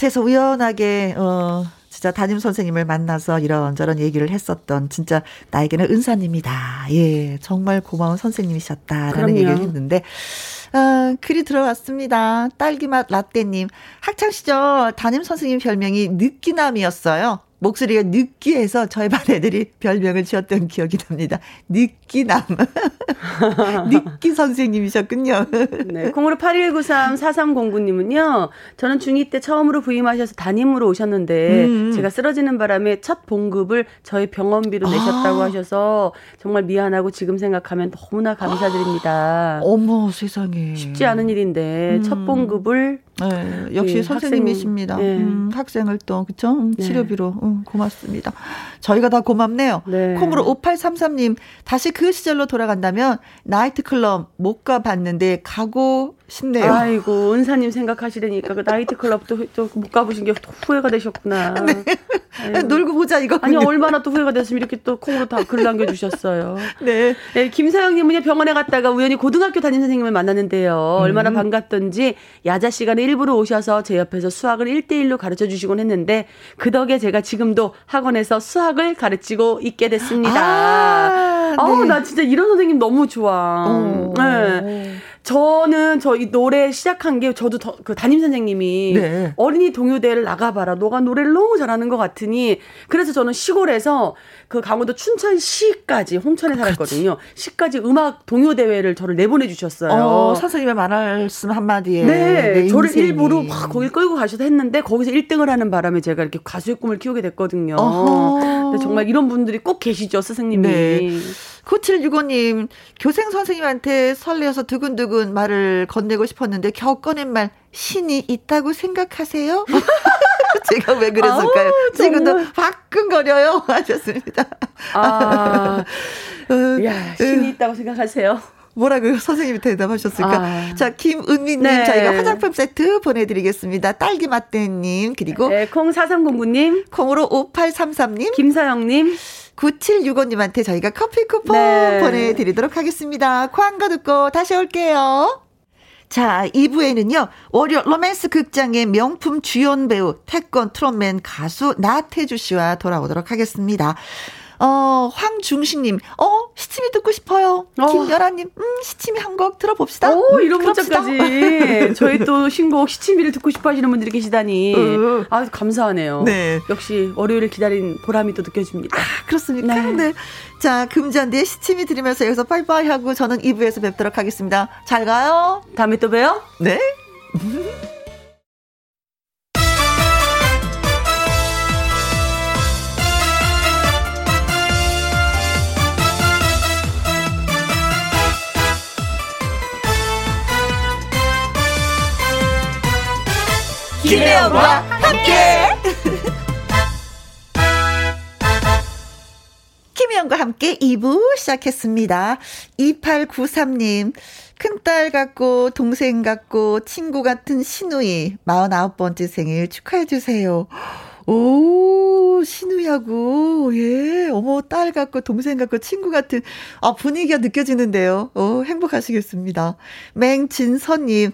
마트에서 우연하게 어 진짜 담임 선생님을 만나서 이런저런 얘기를 했었던 진짜 나에게는 은사님이다. 예, 정말 고마운 선생님이셨다라는 그럼요. 얘기를 했는데 아, 글이 들어왔습니다. 딸기맛 라떼님. 학창 시절 담임 선생님 별명이 느끼남이었어요. 목소리가 느끼해서 저희 반 애들이 별명을 지었던 기억이 납니다. 느끼남. 느끼 선생님이셨군요. 네. 콩으로 8193-4309님은요, 저는 중2 때 처음으로 부임하셔서 담임으로 오셨는데, 음. 제가 쓰러지는 바람에 첫 봉급을 저희 병원비로 아. 내셨다고 하셔서, 정말 미안하고 지금 생각하면 너무나 감사드립니다. 어머, 세상에. 쉽지 않은 일인데, 음. 첫 봉급을 네, 역시 네, 선생님이십니다. 학생, 네. 음, 학생을 또 그쵸? 음, 네. 치료비로 음, 고맙습니다. 저희가 다 고맙네요. 네. 콩으로 5833님 다시 그 시절로 돌아간다면 나이트클럽 못 가봤는데 가고 싶네요. 아이고 은사님 생각하시려니까 그 나이트클럽도 못 가보신 게 후회가 되셨구나. 네. 놀고 보자 이거. 아니 얼마나 또 후회가 됐으면 이렇게 또 콩으로 다 글 남겨주셨어요. 네. 네 김사영님은 병원에 갔다가 우연히 고등학교 담임 선생님을 만났는데요. 음. 얼마나 반갑던지 야자 시간에 일부러 오셔서 제 옆에서 수학을 1대1로 가르쳐 주시곤 했는데 그 덕에 제가 지금도 학원에서 수학 을 가르치고 있게 됐습니다. 아, 네. 어우, 나 진짜 이런 선생님 너무 좋아. 어. 네. 저는 저 이 노래 시작한 게 저도 더, 그 담임 선생님이 네. 어린이 동요대회를 나가봐라. 너가 노래를 너무 잘하는 것 같으니 그래서 저는 시골에서 그 강원도 춘천시까지 홍천에 살았거든요. 시까지 음악 동요 대회를 저를 내보내 주셨어요. 어, 선생님의 말씀 한마디에. 네. 네 저를 일부러 막 거기 끌고 가셔서 했는데 거기서 1등을 하는 바람에 제가 이렇게 가수의 꿈을 키우게 됐거든요. 근데 정말 이런 분들이 꼭 계시죠, 스승님이. 네. 9765님, 교생 선생님한테 설레어서 두근두근 말을 건네고 싶었는데 겨우 꺼낸 말, 신이 있다고 생각하세요? 제가 왜 그랬을까요? 아우, 지금도 화끈거려요. 하셨습니다. 아, 어, 야, 신이 어. 있다고 생각하세요? 뭐라고 선생님이 대답하셨을까? 아. 자, 김은미님, 네. 저희가 화장품 세트 보내드리겠습니다. 딸기 맛대님, 그리고. 네, 콩 4309님. 콩으로 5833님. 김사영님. 9765님한테 저희가 커피 쿠폰 네. 보내드리도록 하겠습니다. 광고 듣고 다시 올게요. 자, 2부에는요, 월요 로맨스 극장의 명품 주연 배우, 태권 트롯맨 가수 나태주 씨와 돌아오도록 하겠습니다. 어, 황중식님, 어, 시침이 듣고 싶어요. 어. 김열아님, 음, 시침이 한 곡 들어봅시다. 오, 음, 이런 문자까지. 저희 또 신곡 시침이를 듣고 싶어 하시는 분들이 계시다니. 음. 아 감사하네요. 네. 역시 월요일을 기다린 보람이 또 느껴집니다. 아, 그렇습니까? 네. 네. 자, 금잔디의 시침이 들으면서 여기서 빠이빠이 하고 저는 2부에서 뵙도록 하겠습니다. 잘 가요. 다음에 또 봬요. 네. 김혜영과 함께. 김혜영과 함께 2부 시작했습니다. 2893님, 큰딸 같고 동생 같고 친구 같은 신우이 49번째 생일 축하해 주세요. 오, 신우야구. 예. 어머, 딸 같고, 동생 같고, 친구 같은, 아, 분위기가 느껴지는데요. 어, 행복하시겠습니다. 맹진선님.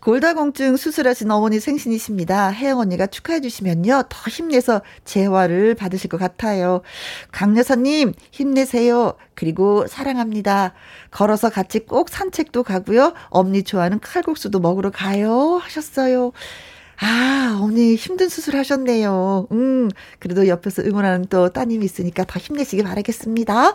골다공증 수술하신 어머니 생신이십니다. 혜영 언니가 축하해 주시면요. 더 힘내서 재활을 받으실 것 같아요. 강여사님, 힘내세요. 그리고 사랑합니다. 걸어서 같이 꼭 산책도 가고요. 엄니 좋아하는 칼국수도 먹으러 가요. 하셨어요. 아, 어머니 힘든 수술 하셨네요. 음, 그래도 옆에서 응원하는 또 따님이 있으니까 더 힘내시길 바라겠습니다.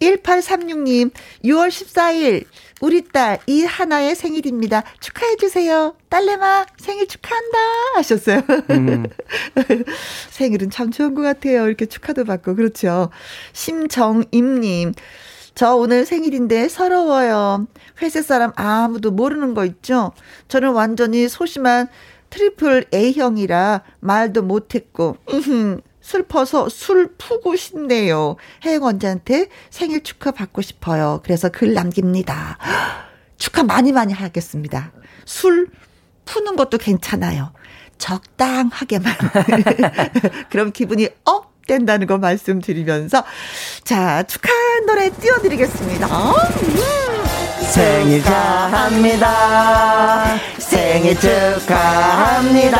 1836님, 6월 14일, 우리 딸 이하나의 생일입니다. 축하해주세요. 딸내미 생일 축하한다. 하셨어요. 음. 생일은 참 좋은 것 같아요. 이렇게 축하도 받고, 그렇죠. 심정임님, 저 오늘 생일인데 서러워요. 회사 사람 아무도 모르는 거 있죠? 저는 완전히 소심한 triple A형이라 말도 못했고, 슬퍼서 술 푸고 싶네요. 혜영 언니한테 생일 축하 받고 싶어요. 그래서 글 남깁니다. 축하 많이 많이 하겠습니다. 술 푸는 것도 괜찮아요. 적당하게만. 그럼 기분이 up 된다는 거 말씀드리면서 자 축하 노래 띄워드리겠습니다. 생일 축하합니다. 생일 축하합니다.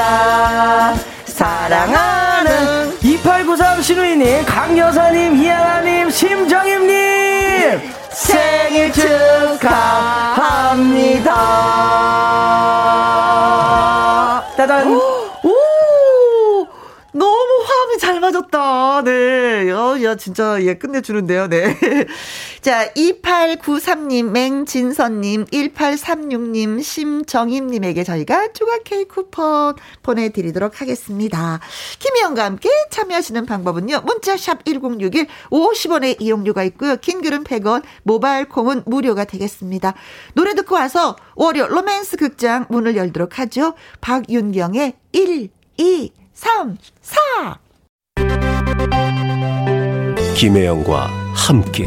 사랑하는 2893 신우이님, 강여사님, 이하나님, 심정임님 생일 축하합니다. 따단. 오! 너무 맞았다. 네. 어, 야, 진짜, 예, 끝내주는데요. 네. 자, 2893님, 맹진선님, 1836님, 심정임님에게 저희가 조각 케이크 쿠폰 보내드리도록 하겠습니다. 김희영과 함께 참여하시는 방법은요. 문자샵 1061, 50원의 이용료가 있고요. 긴 글은 100원, 모바일 콩은 무료가 되겠습니다. 노래 듣고 와서 월요 로맨스 극장 문을 열도록 하죠. 박윤경의 1, 2, 3, 4. 김혜영과 함께.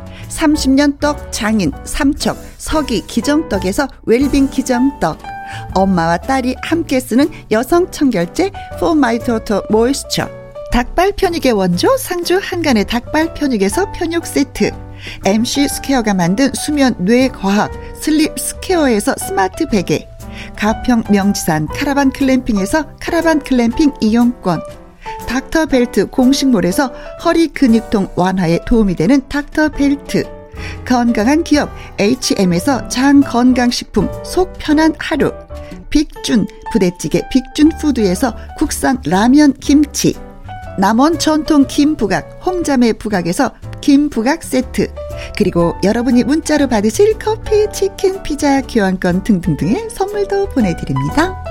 30년 떡 장인 삼척 서기 기정떡에서 웰빙 기정떡. 엄마와 딸이 함께 쓰는 여성 청결제 포마이토토 모이스처 닭발 편육의 원조 상주 한간의 닭발 편육에서 편육 세트. MC 스퀘어가 만든 수면 뇌 과학 슬립 스퀘어에서 스마트 베개. 가평 명지산 카라반 글램핑에서 카라반 글램핑 이용권 닥터벨트 공식몰에서 허리 근육통 완화에 도움이 되는 닥터벨트. 건강한 기업 H&M에서 장 건강식품 속 편한 하루. 빅준 부대찌개 빅준푸드에서 국산 라면 김치. 남원 전통 김부각 홍자매 부각에서 김부각 세트. 그리고 여러분이 문자로 받으실 커피 치킨 피자 교환권 등등등의 선물도 보내드립니다.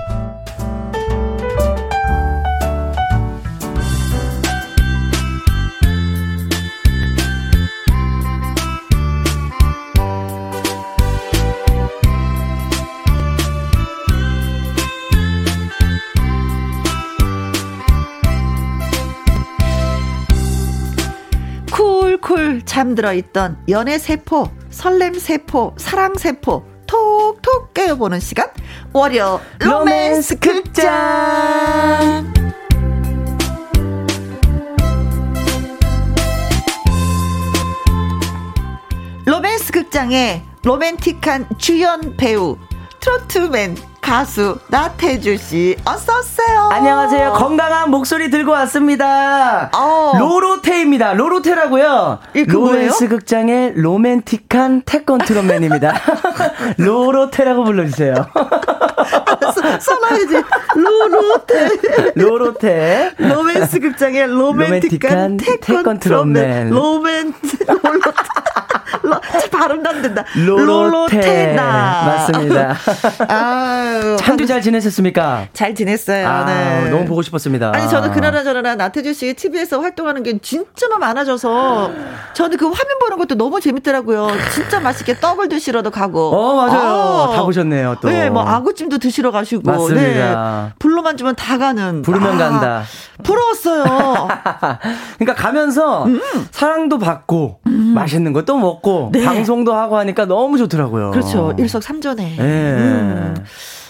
잠들어 있던 연애 세포, 설렘 세포, 사랑 세포 톡톡 깨워보는 시간 월요 로맨스 극장. 로맨스 극장의 로맨틱한 주연 배우 트로트맨 가수 나태주 씨 어서 오세요. 안녕하세요. 건강한 목소리 들고 왔습니다. 어. 로로테입니다. 로로테라고요. 이, 그 로맨스? 극장의 로맨틱한 태권 트롯맨입니다. 로로테라고 불러주세요. 써놔야지. 로로테. 로로테. 로맨스 극장의 로맨틱한 로맨틱한 태권 태권 트롯맨. 롤로테. 로- 참 발음도 안 된다. 로로테. 롤로테나. 맞습니다. 아유. 한주 잘 지내셨습니까? 잘 지냈어요. 아, 네. 너무 보고 싶었습니다. 아니 저는 그나라 저나라 나태주 씨 TV에서 활동하는 게 진짜로 많아져서 저는 그 화면 보는 것도 너무 재밌더라고요. 진짜 맛있게 떡을 드시러도 가고. 어, 맞아요. 아. 다 보셨네요, 또. 네, 뭐 아구찜도 드시러 가시고. 맞습니다. 네. 불러만 주면 다 가는. 부르면 아, 간다. 부러웠어요. 그러니까 가면서 음. 사랑도 받고 맛있는 것도 먹고 네. 방송도 하고 하니까 너무 좋더라고요. 그렇죠. 일석삼조네. 예. 음.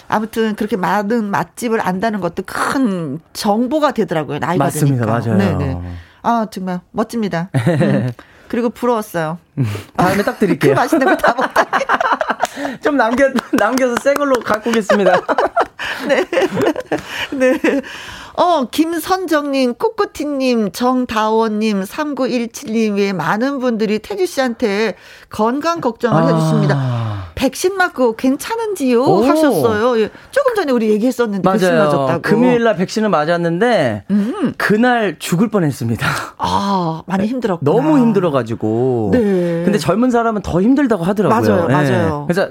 아무튼 그렇게 많은 맛집을 안다는 것도 큰 정보가 되더라고요. 나이가 맞습니다. 맞아요. 네네. 아 정말 멋집니다. 음. 그리고 부러웠어요. 다음에 딱그 드릴게요. 맛있는 거 다 먹다. 좀 남겨 남겨서 새 걸로 갖고 오겠습니다. 네. 어, 김선정님, 꿋꿋이님, 정다원님, 3917님 외에 많은 분들이 태주 씨한테 건강 걱정을 아. 해주십니다. 백신 맞고 괜찮은지요? 오. 하셨어요. 예. 조금 전에 우리 얘기했었는데 백신 맞아요. 맞았다고. 금요일 날 백신을 맞았는데 음. 그날 죽을 뻔 했습니다. 아, 많이 힘들었구나. 너무 힘들어가지고. 네. 근데 젊은 사람은 더 힘들다고 하더라고요. 맞아요, 맞아요. 그래서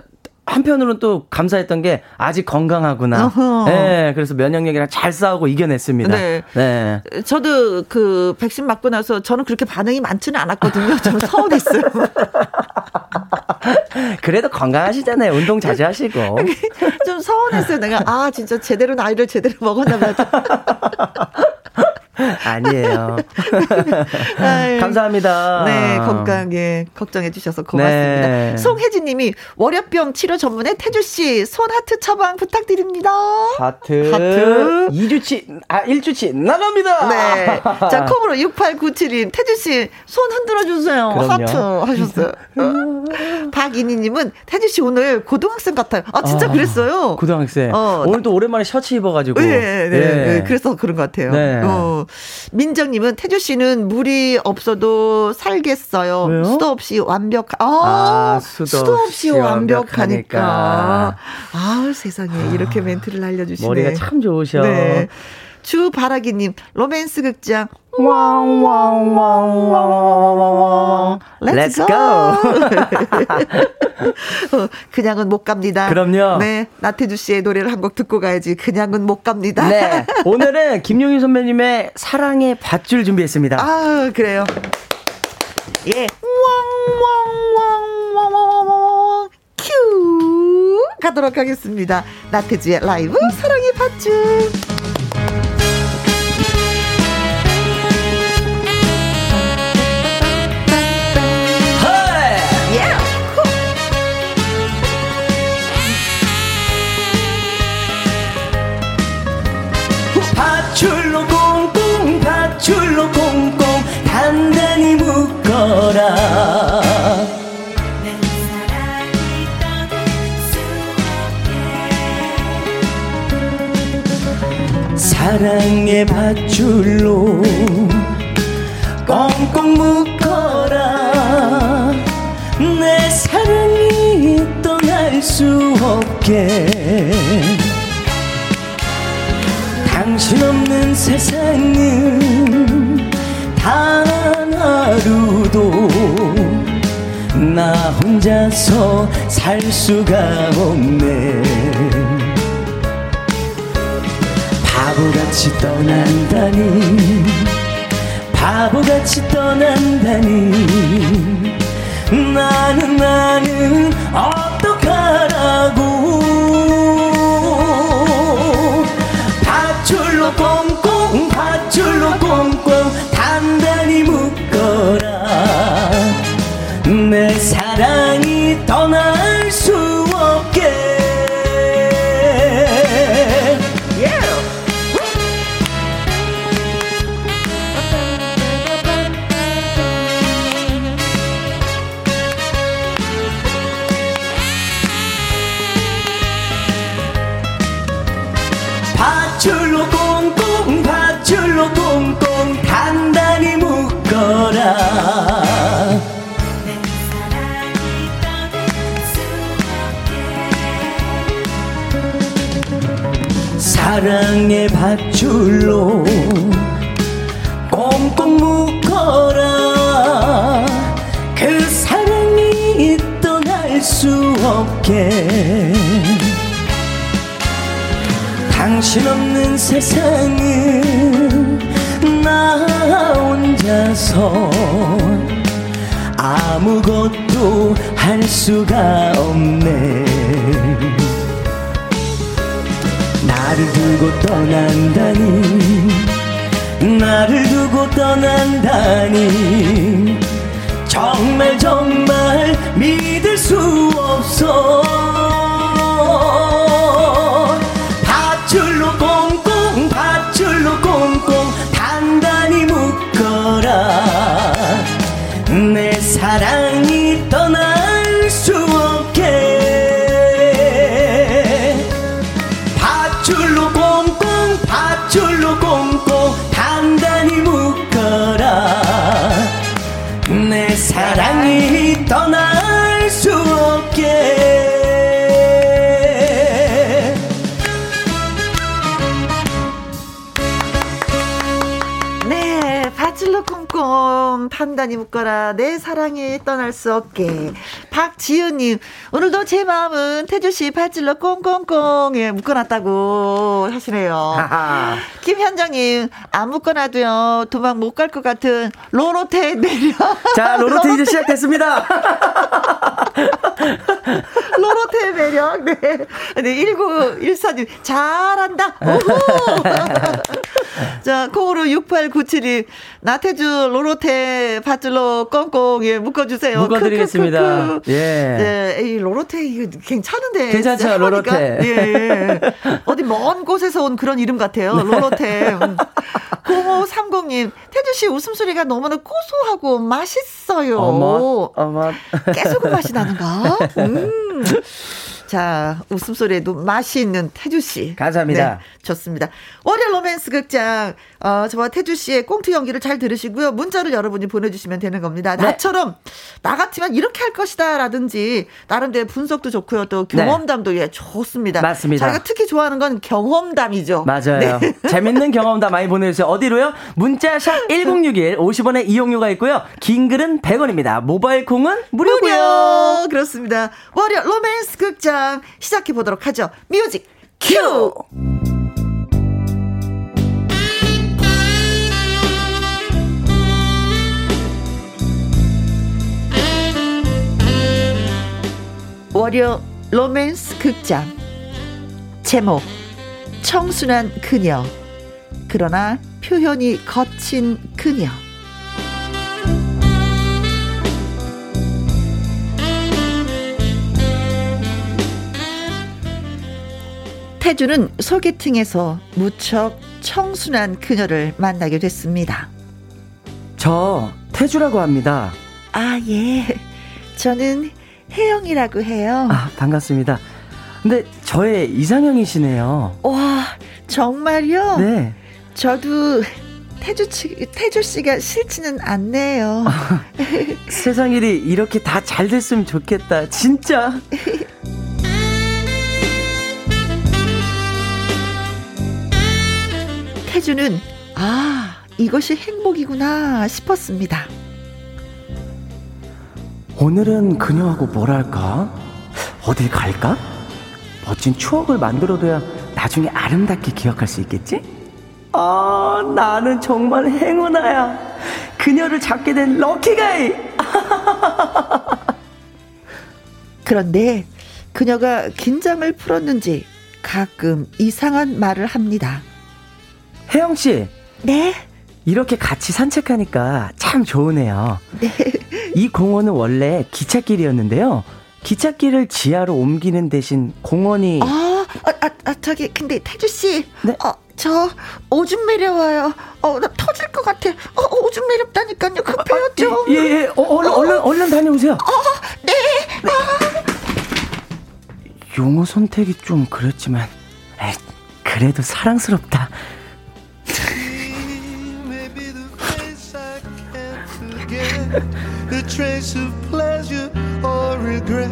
한편으로는 또 감사했던 게 아직 건강하구나. 어허. 네, 그래서 면역력이랑 잘 싸우고 이겨냈습니다. 네. 네. 저도 그 백신 맞고 나서 저는 그렇게 반응이 많지는 않았거든요. 저는 서운했어요. 그래도 건강하시잖아요. 운동 자주 하시고. 좀 서운했어요. 내가 아 진짜 제대로 나이를 제대로 먹었나 보다. 아니에요. 감사합니다. 네, 건강에 걱정해 주셔서 고맙습니다. 네. 송혜진 님이 월요병 치료 전문의 태주 씨, 손 하트 처방 부탁드립니다. 하트. 하트. 2주치, 아, 1주치 나갑니다. 네. 자, 콩으로 6897님, 태주 씨, 손 흔들어 주세요. 하트 하셨어요. 어. 박이니 님은 태주 씨 오늘 고등학생 같아요. 아, 진짜 아, 그랬어요. 고등학생. 어, 오늘 또 오랜만에 셔츠 입어 가지고. 네, 네, 네. 예. 그래서 그런 것 같아요. 네. 어. 민정님은 태주 씨는 물이 없어도 살겠어요. 왜요? 수도 없이 완벽. 아, 아, 수도 수도, 없이 완벽하니까. 완벽하니까. 아, 세상에 이렇게 멘트를 알려주시네. 머리가 참 좋으셔. 네. 주바라기님 로맨스 극장 왕왕왕왕왕왕왕. Let's Let's go. 어, 그냥은 못 갑니다. 그럼요. 네, 나태주 씨의 노래를 한 곡 듣고 가야지. 그냥은 못 갑니다. 네. 오늘은 김용희 선배님의 사랑의 밧줄 준비했습니다. 아, 그래요. 예. 왕왕왕왕왕왕왕 큐 가도록 하겠습니다. 나태주의 라이브 사랑의 밧줄. 사랑의 밧줄로 꽁꽁 묶어라. 내 사랑이 떠날 수 없게. 당신 없는 세상은 단 하루도 나 혼자서 살 수가 없네 바보같이 떠난다니. 바보같이 떠난다니. 나는 나는 어떡하라고. 밧줄로 꽁꽁 밧줄로 꽁꽁 밧줄로 꽁꽁 묶어라. 그 사랑이 떠날 수 없게. 당신 없는 세상은 나 혼자서 아무것도 할 수가 없네 나를 두고 떠난다니 나를 두고 떠난다니. 정말 정말 믿을 수 없어. 밧줄로 꽁꽁 밧줄로 꽁꽁 단단히 묶어라. 내 사랑 판단히 묶어라 내 사랑이 떠날 수 없게 박지은님 오늘도 제 마음은 태주씨 바질로 꽁꽁꽁에 묶어놨다고 하시네요 김현정님 안 묶어놔도요 도망 못 갈 것 같은 로로테 내려 자 로로트 이제 시작됐습니다 로로테의 매력. 네. 네, 1914님, 잘한다. 오호. 자, 콩으로 6897님, 나태주 로로테 밧줄로 꽁꽁, 예, 묶어주세요. 묶어드리겠습니다. 예. 네, 이 로로테, 이거 괜찮은데. 괜찮죠, 로로테. 예, 예. 어디 먼 곳에서 온 그런 이름 같아요. 로로테. 음. 0530님, 태주씨 웃음소리가 너무나 고소하고 맛있어요. 어머 어머 깨소금 맛이 나는가? 음. 자, 웃음소리에도 맛이 있는 태주씨. 감사합니다. 네, 좋습니다. 월요 로맨스 극장, 어, 저와 태주 씨의 꽁트 연기를 잘 들으시고요. 문자를 여러분이 보내주시면 되는 겁니다. 네. 나처럼, 나 같으면 이렇게 할 것이다. 라든지, 나름대로 분석도 좋고요. 또 경험담도 예, 좋습니다. 네. 맞습니다. 저희가 특히 좋아하는 건 경험담이죠. 맞아요. 네. 재밌는 경험담 많이 보내주세요. 어디로요? 문자샵 1061 50원의 이용료가 있고요. 긴 글은 100원입니다. 모바일 콩은 무료고요. 무료! 그렇습니다. 월요 로맨스 극장 시작해 보도록 하죠. music 큐! 월요 로맨스 극장 제목 청순한 그녀 그러나 표현이 거친 그녀 태주는 소개팅에서 무척 청순한 그녀를 만나게 됐습니다. 저 태주라고 합니다. 아, 예. 저는 혜영이라고 해요. 아, 반갑습니다. 근데 저의 이상형이시네요. 와, 정말요? 네. 저도 태주, 씨- 태주 씨가 싫지는 않네요. 세상 일이 이렇게 다 잘 됐으면 좋겠다. 진짜. 태주는, 아, 이것이 행복이구나 싶었습니다. 오늘은 그녀하고 뭘 할까? 어딜 갈까? 멋진 추억을 만들어둬야 나중에 아름답게 기억할 수 있겠지? 아, 나는 정말 행운아야. 그녀를 잡게 된 럭키가이. 그런데 그녀가 긴장을 풀었는지 가끔 이상한 말을 합니다. 혜영 씨, 네? 이렇게 같이 산책하니까 참 좋으네요. 네. 이 공원은 원래 기찻길이었는데요. 기찻길을 지하로 옮기는 대신 공원이 아, 아, 아, 아 저기 근데 태주 씨, 네? 어, 저 오줌 매려워요. 어, 나 터질 것 같아. 어, 오줌 매렵다니까요. 급해요 좀. 예, 예, 어, 얼른, 얼른, 얼른 다녀오세요. 어, 네. 용어 선택이 좀 그랬지만, 에이, 그래도 사랑스럽다. Forget, the trace of pleasure or regret.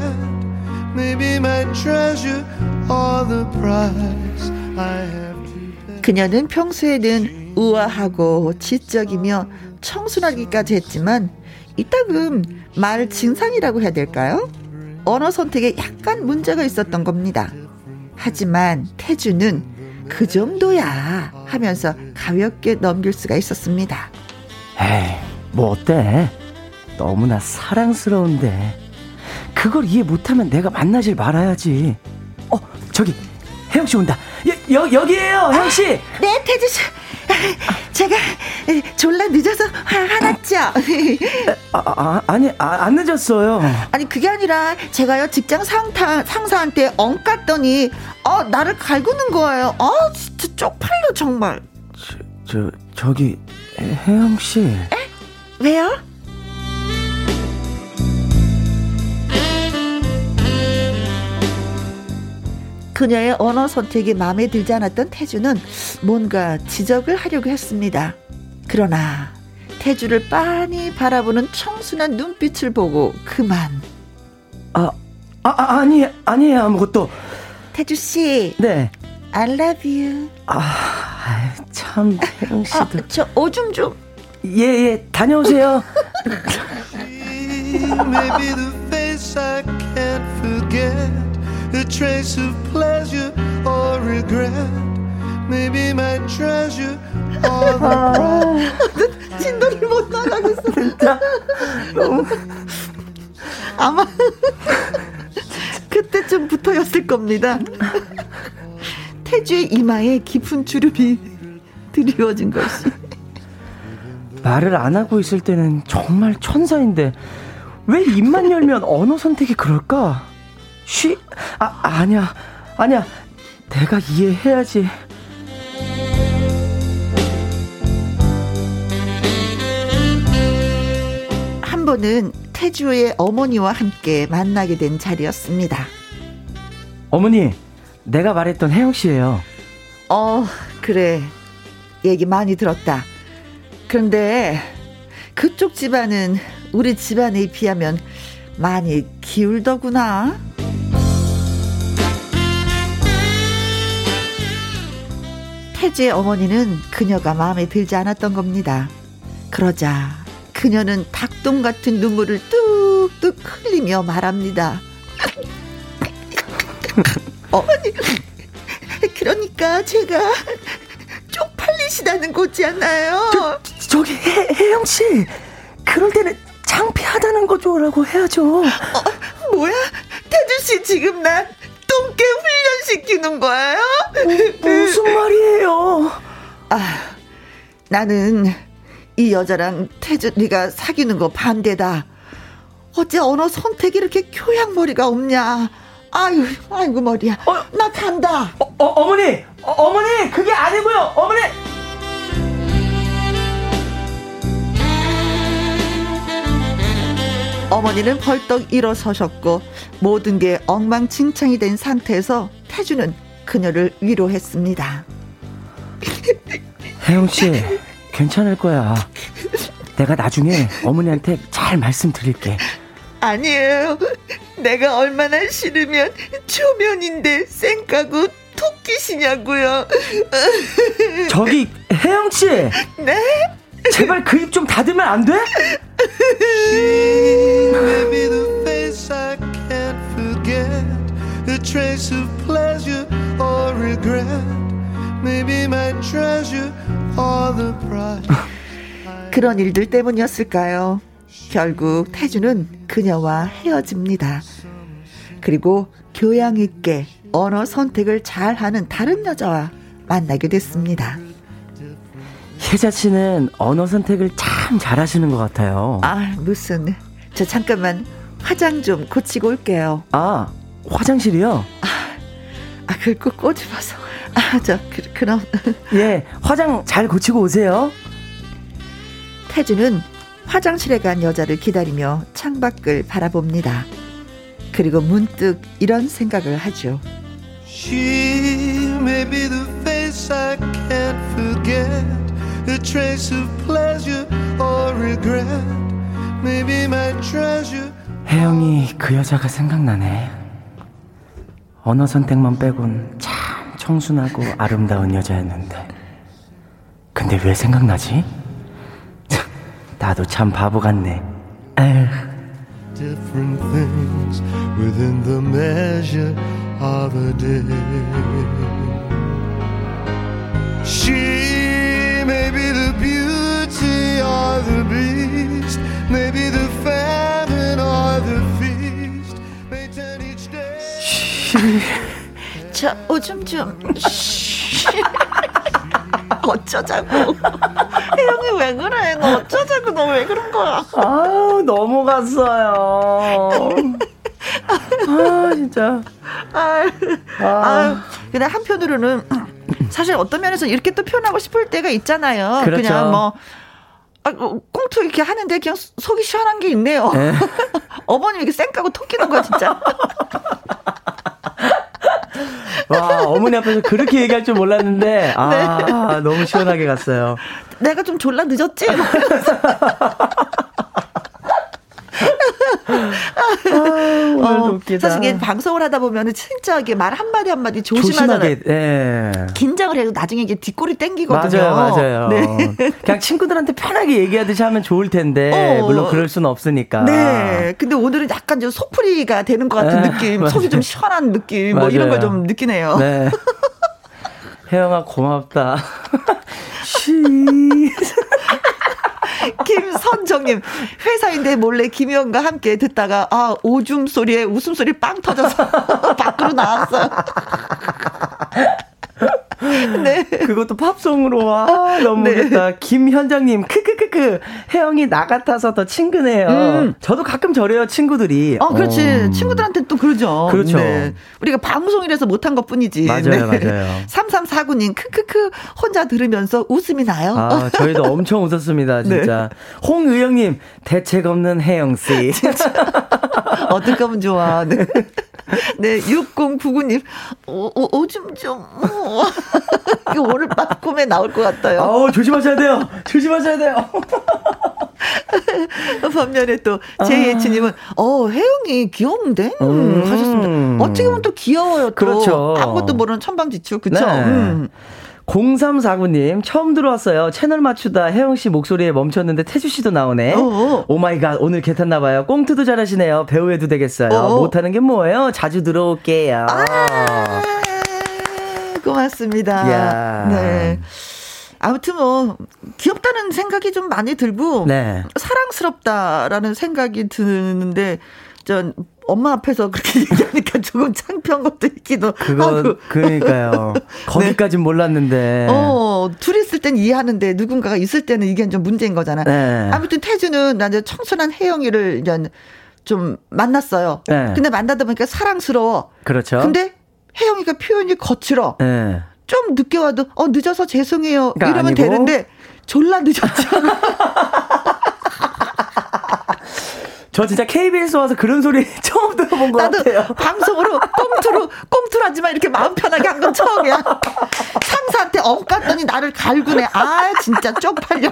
Maybe my treasure or the price I have to pay. 그녀는 평소에는 우아하고 지적이며 청순하기까지 했지만 이따금 말 증상이라고 해야 될까요? 언어 선택에 약간 문제가 있었던 겁니다. 하지만 태주는 그 정도야 하면서 가볍게 넘길 수가 있었습니다. 에이, 뭐 어때? 너무나 사랑스러운데. 그걸 이해 못하면 내가 만나질 말아야지. 어, 저기, 혜영 씨 온다. 여, 여, 여기에요, 혜영씨! 네, 태주 씨. 제가 졸라 늦어서 화- 화났죠? 아, 아, 아니, 아, 안 늦었어요. 아니 그게 아니라 제가요 직장 상타, 상사한테 엉 깠더니 어 나를 갈구는 거예요. 어 진짜 쪽팔려 정말. 저, 저기, 혜영씨. 왜요? 그녀의 언어 선택이 마음에 들지 않았던 태주는 뭔가 지적을 하려고 했습니다. 그러나 태주를 빤히 바라보는 청순한 눈빛을 보고 그만. 아, 아, 아, 아니, 아니에요, 아무것도. 태주 씨, 네. I love you. 아, 참, 혜영씨도. 아, 저 오줌 좀. 예, 예, 다녀오세요. The a trace of pleasure or regret. Maybe my treasure or the price. 진도를 못 나가겠어. 진짜. 아마 그때쯤부터였을 겁니다. 태주의 이마에 깊은 주름이 드리워진 것이. 말을 안 하고 있을 때는 정말 천사인데 왜 입만 열면 언어 선택이 그럴까? 쉬? 아 아니야 아니야 내가 이해해야지. 한 번은 태주의 어머니와 함께 만나게 된 자리였습니다. 어머니 내가 말했던 혜영 씨예요. 어, 그래. 얘기 많이 들었다. 그런데 그쪽 집안은 우리 집안에 비하면 많이 기울더구나. 태주의 어머니는 그녀가 마음에 들지 않았던 겁니다. 그러자 그녀는 닭똥 같은 눈물을 뚝뚝 흘리며 말합니다. 어머니, 그러니까 제가 쪽팔리시다는 거지 않나요? 저기 혜, 혜영 씨 그럴 때는 창피하다는 거죠라고 해야죠. 뭐야? 태주 씨 지금 나 똥개 훈련시키는 거예요? 무슨 말이에요? 아, 나는 이 여자랑 태준이가 사귀는 거 반대다. 어째 언어 선택이 이렇게 교양머리가 없냐? 아유, 아이고 머리야. 나 간다. 어, 어, 어머니 어, 어머니 그게 아니고요 어머니. 어머니는 벌떡 일어서셨고 모든 게 엉망진창이 된 상태에서 태주는 그녀를 위로했습니다. 혜영 씨 괜찮을 거야. 내가 나중에 어머니한테 잘 말씀드릴게. 아니에요. 내가 얼마나 싫으면 초면인데 쌩까고 토끼시냐고요. 저기 혜영 씨 네? 제발 그 입 좀 닫으면 안 돼? Forget, a trace of pleasure or regret. Maybe my treasure or the price. 그런 일들 때문이었을까요? 결국 태주는 그녀와 헤어집니다. 그리고 교양 있게 언어 선택을 잘 하는 다른 여자와 만나게 됐습니다. 혜자 씨는 언어 선택을 참 잘하시는 것 같아요. 아, 무슨 저 잠깐만 화장 좀 고치고 올게요. 아, 화장실이요? 아, 그걸 꼭 꼬집어서. 아, 저, 그, 그럼. 예, 화장 잘 고치고 오세요. 태주는 화장실에 간 여자를 기다리며 창밖을 바라봅니다. 그리고 문득 이런 생각을 하죠. She may be the face I can't forget, a trace of pleasure or regret. Maybe my treasure. 혜영이 그 여자가 생각나네. 언어 선택만 빼곤 참 청순하고 아름다운 여자였는데. 근데 왜 생각나지? 참, 나도 참 바보 같네. 에휴. 저 오줌 좀. 어쩌자고. 혜영이 왜 그래? 너 어쩌자고? 너 왜 그런 거야? 아우, 넘어갔어요. 아, 진짜. 아유, 아유. 근데 한편으로는 사실 어떤 면에서 이렇게 또 표현하고 싶을 때가 있잖아요. 그렇죠. 냥 뭐. 아, 뭐, 꽁투 이렇게 하는데 그냥 속이 시원한 게 있네요. 네. 어머님 이렇게 쌩까고 톡 끼는 거야, 진짜. 와, 어머니 앞에서 그렇게 얘기할 줄 몰랐는데, 아, 너무 시원하게 갔어요. 내가 좀 졸라 늦었지? 오늘도 웃기다. 어, 사실 이게 방송을 하다 보면은 진짜 이게 말 한마디 한마디 조심하잖아요. 조심하게, 예. 긴장을 해도 나중에 이게 뒷골이 땡기거든요. 맞아요, 맞아요. 네. 그냥 친구들한테 편하게 얘기하듯이 하면 좋을 텐데, 어. 물론 그럴 수는 없으니까. 네. 근데 오늘은 약간 좀 속풀이가 되는 것 같은 네, 느낌, 맞아요. 속이 좀 시원한 느낌, 뭐 이런 맞아요. 걸좀 느끼네요. 네. 혜영아, 고맙다. 쉬. 김선정님, 회사인데 몰래 김희영과 함께 듣다가, 아, 오줌 소리에 웃음소리 빵 터져서 밖으로 나왔어요. 네. 그것도 팝송으로 와 너무 네. 웃겠다. 김현정님 크크크크 혜영이 나 같아서 더 친근해요. 음. 저도 가끔 저래요 친구들이. 어, 그렇지. 어. 친구들한테 또 그러죠. 그렇죠. 우리가 방송이라서 못한 것 뿐이지. 네. 맞아요, 맞아요. 3349님, 크크크, 혼자 들으면서 웃음이 나요. 아, 저희도 엄청 웃었습니다, 네. 진짜. 홍의영님, 대책 없는 혜영 씨. 어떻게 하면 좋아. 네. 네, 6099님, 오, 오, 오줌 좀. 어. 이거 오늘 밤 꿈에 나올 것 같아요. 아우, 조심하셔야 돼요. 조심하셔야 돼요. 반면에 또, 제이에치님은, 어, 혜영이 귀여운데? 음, 음. 하셨습니다. 어떻게 보면 또 귀여워요, 또. 그렇죠. 아무것도 모르는 천방지축, 그쵸? 네. 음. 0349님, 처음 들어왔어요. 채널 맞추다 혜영 씨 목소리에 멈췄는데 태주 씨도 나오네. 어어. oh my god, 오늘 계탔나봐요. 꽁트도 잘하시네요. 배우해도 되겠어요. 어어. 못하는 게 뭐예요? 자주 들어올게요. 아, 고맙습니다. 야. 네. 아무튼 뭐 귀엽다는 생각이 좀 많이 들고 네. 사랑스럽다라는 생각이 드는데 전 엄마 앞에서 그렇게 얘기하니까 조금 창피한 것도 있기도 그거, 하고. 그러니까요. 거기까진 몰랐는데. 어, 둘이 있을 땐 이해하는데 누군가가 있을 때는 이게 좀 문제인 거잖아. 네. 아무튼 태주는 나 이제 청순한 혜영이를 이제 좀 만났어요. 네. 근데 만나다 보니까 사랑스러워. 그렇죠. 근데 혜영이가 표현이 거칠어. 네. 좀 늦게 와도 어 늦어서 죄송해요 그러니까 이러면 아니고. 되는데 졸라 늦었잖아. 저 진짜 KBS 와서 그런 소리 처음 들어본 것 나도 같아요. 방송으로 꽁투로 꽁투로 하지만 이렇게 마음 편하게 한 건 처음이야. 상사한테 엉깠더니 나를 갈구네. 아 진짜 쪽팔려.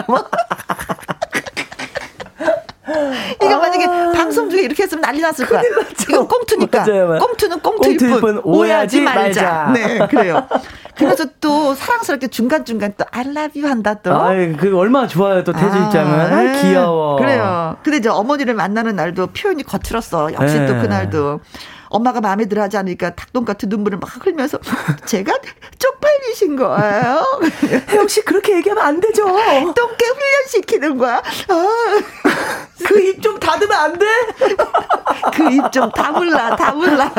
이거 만약에 방송 중에 이렇게 했으면 난리 났을 거야. 이거 꽁투니까. 맞아요, 맞아요. 꽁투는 꽁투일 꽁투일 뿐. 뿐 오해하지 말자. 말자. 네, 그래요. 그래서 또 사랑스럽게 중간중간 또 I love you 한다 또. 아이, 그 얼마나 좋아요, 또 태주 아, 입장은. 아, 네. 귀여워. 그래요. 근데 이제 어머니를 만나는 날도 표현이 거칠었어. 역시 네. 또 그날도. 엄마가 마음에 들어 하지 않으니까 닭똥 같은 눈물을 막 흘면서 제가 쪽팔리신 거예요. 혜영 씨 그렇게 얘기하면 안 되죠. 똥개 훈련시키는 거야. 아, 그입 좀 닫으면 안 돼? 그 입 좀 다물라, 다물라.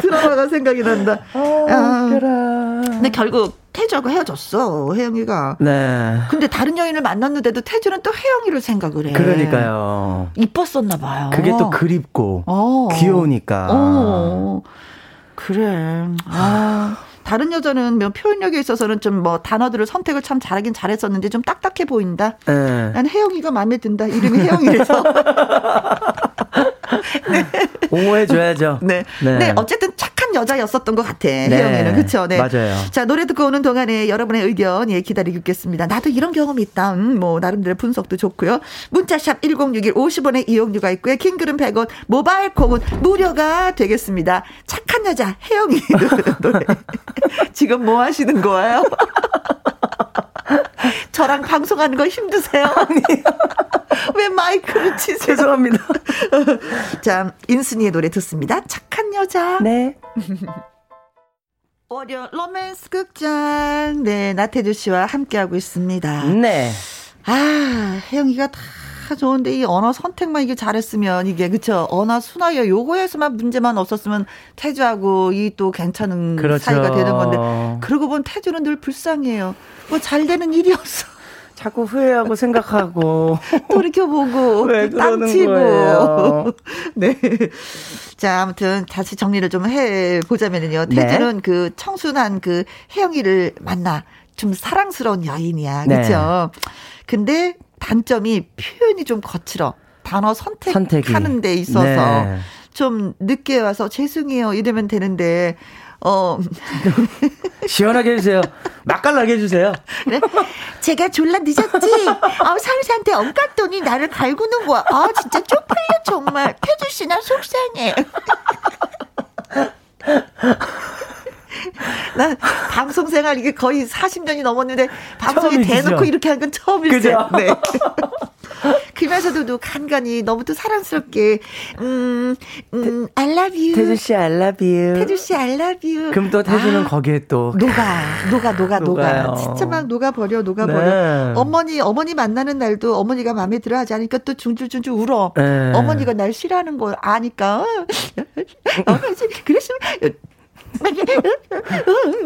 드라마가 생각이 난다. 아, 근데 결국 태주하고 헤어졌어, 혜영이가. 네. 근데 다른 여인을 만났는데도 태주는 또 혜영이를 생각을 해. 그러니까요. 이뻤었나 봐요. 그게 또 그립고 어. 귀여우니까. 어. 그래. 아. 다른 여자는 뭐 표현력에 있어서는 좀 뭐 단어들을 선택을 참 잘하긴 잘했었는데 좀 딱딱해 보인다. 네. 난 혜영이가 마음에 든다. 이름이 혜영이라서. 옹호해줘야죠. 네. 네. 네. 어쨌든 착한 여자였었던 것 같아. 네. 혜영이는. 그쵸? 네. 맞아요. 자, 노래 듣고 오는 동안에 여러분의 의견, 예, 기다리고 있겠습니다. 나도 이런 경험이 있다. 음, 뭐, 나름대로 분석도 좋고요. 문자샵 1061 50원의 이용료가 있고요. 킹글은 100원, 모바일 콩은 무료가 되겠습니다. 착한 여자, 혜영이 노래. 지금 뭐 하시는 거예요? 저랑 방송하는 거 힘드세요? 왜 마이크를 치세요? 죄송합니다. 자, 인순이의 노래 듣습니다. 착한 여자. 네. 월요 로맨스 극장. 네, 나태주 씨와 함께하고 있습니다. 네. 아, 혜영이가 다 좋은데 이 언어 선택만 이게 잘했으면 이게 그쵸 언어 순화요 요거에서만 문제만 없었으면 태주하고 이 또 괜찮은 그렇죠. 사이가 되는 건데 그러고 보면 태주는 늘 불쌍해요. 뭐 잘 되는 일이 없어. 자꾸 후회하고 생각하고. 돌이켜보고 땅치고. 네. 자 아무튼 다시 정리를 좀 해 보자면은요. 네. 태주는 그 청순한 그 혜영이를 만나 좀 사랑스러운 여인이야. 네. 그렇죠. 근데 단점이 표현이 좀 거칠어. 단어. 선택하는 데 있어서 네. 좀 늦게 와서 죄송해요 이러면 되는데 어 시원하게 해주세요. 맛깔나게 해주세요. 네? 제가 졸라 늦었지. 아, 상사한테 엉갔더니 나를 갈구는 거야. 아, 진짜 쪽팔려, 정말. 태주 씨, 나 속상해. 난 방송 생활 이게 거의 40년이 넘었는데 방송에 처음이시죠? 대놓고 이렇게 한 건 처음일세. 네. 그러면서도 간간히 너무 또 사랑스럽게 음, 음, I love you. 태주 씨, I love you. 태주 씨, I love you. 그럼 또 태주는 아. 거기에 또. 녹아, 녹아, 녹아. 녹아. 진짜 막 녹아 버려, 녹아 버려. 네. 어머니, 어머니 만나는 날도 어머니가 마음에 들어 하지 않으니까 또 중줄중줄 울어. 네. 어머니가 날 싫어하는 걸 아니까. 어머니, 그랬으면.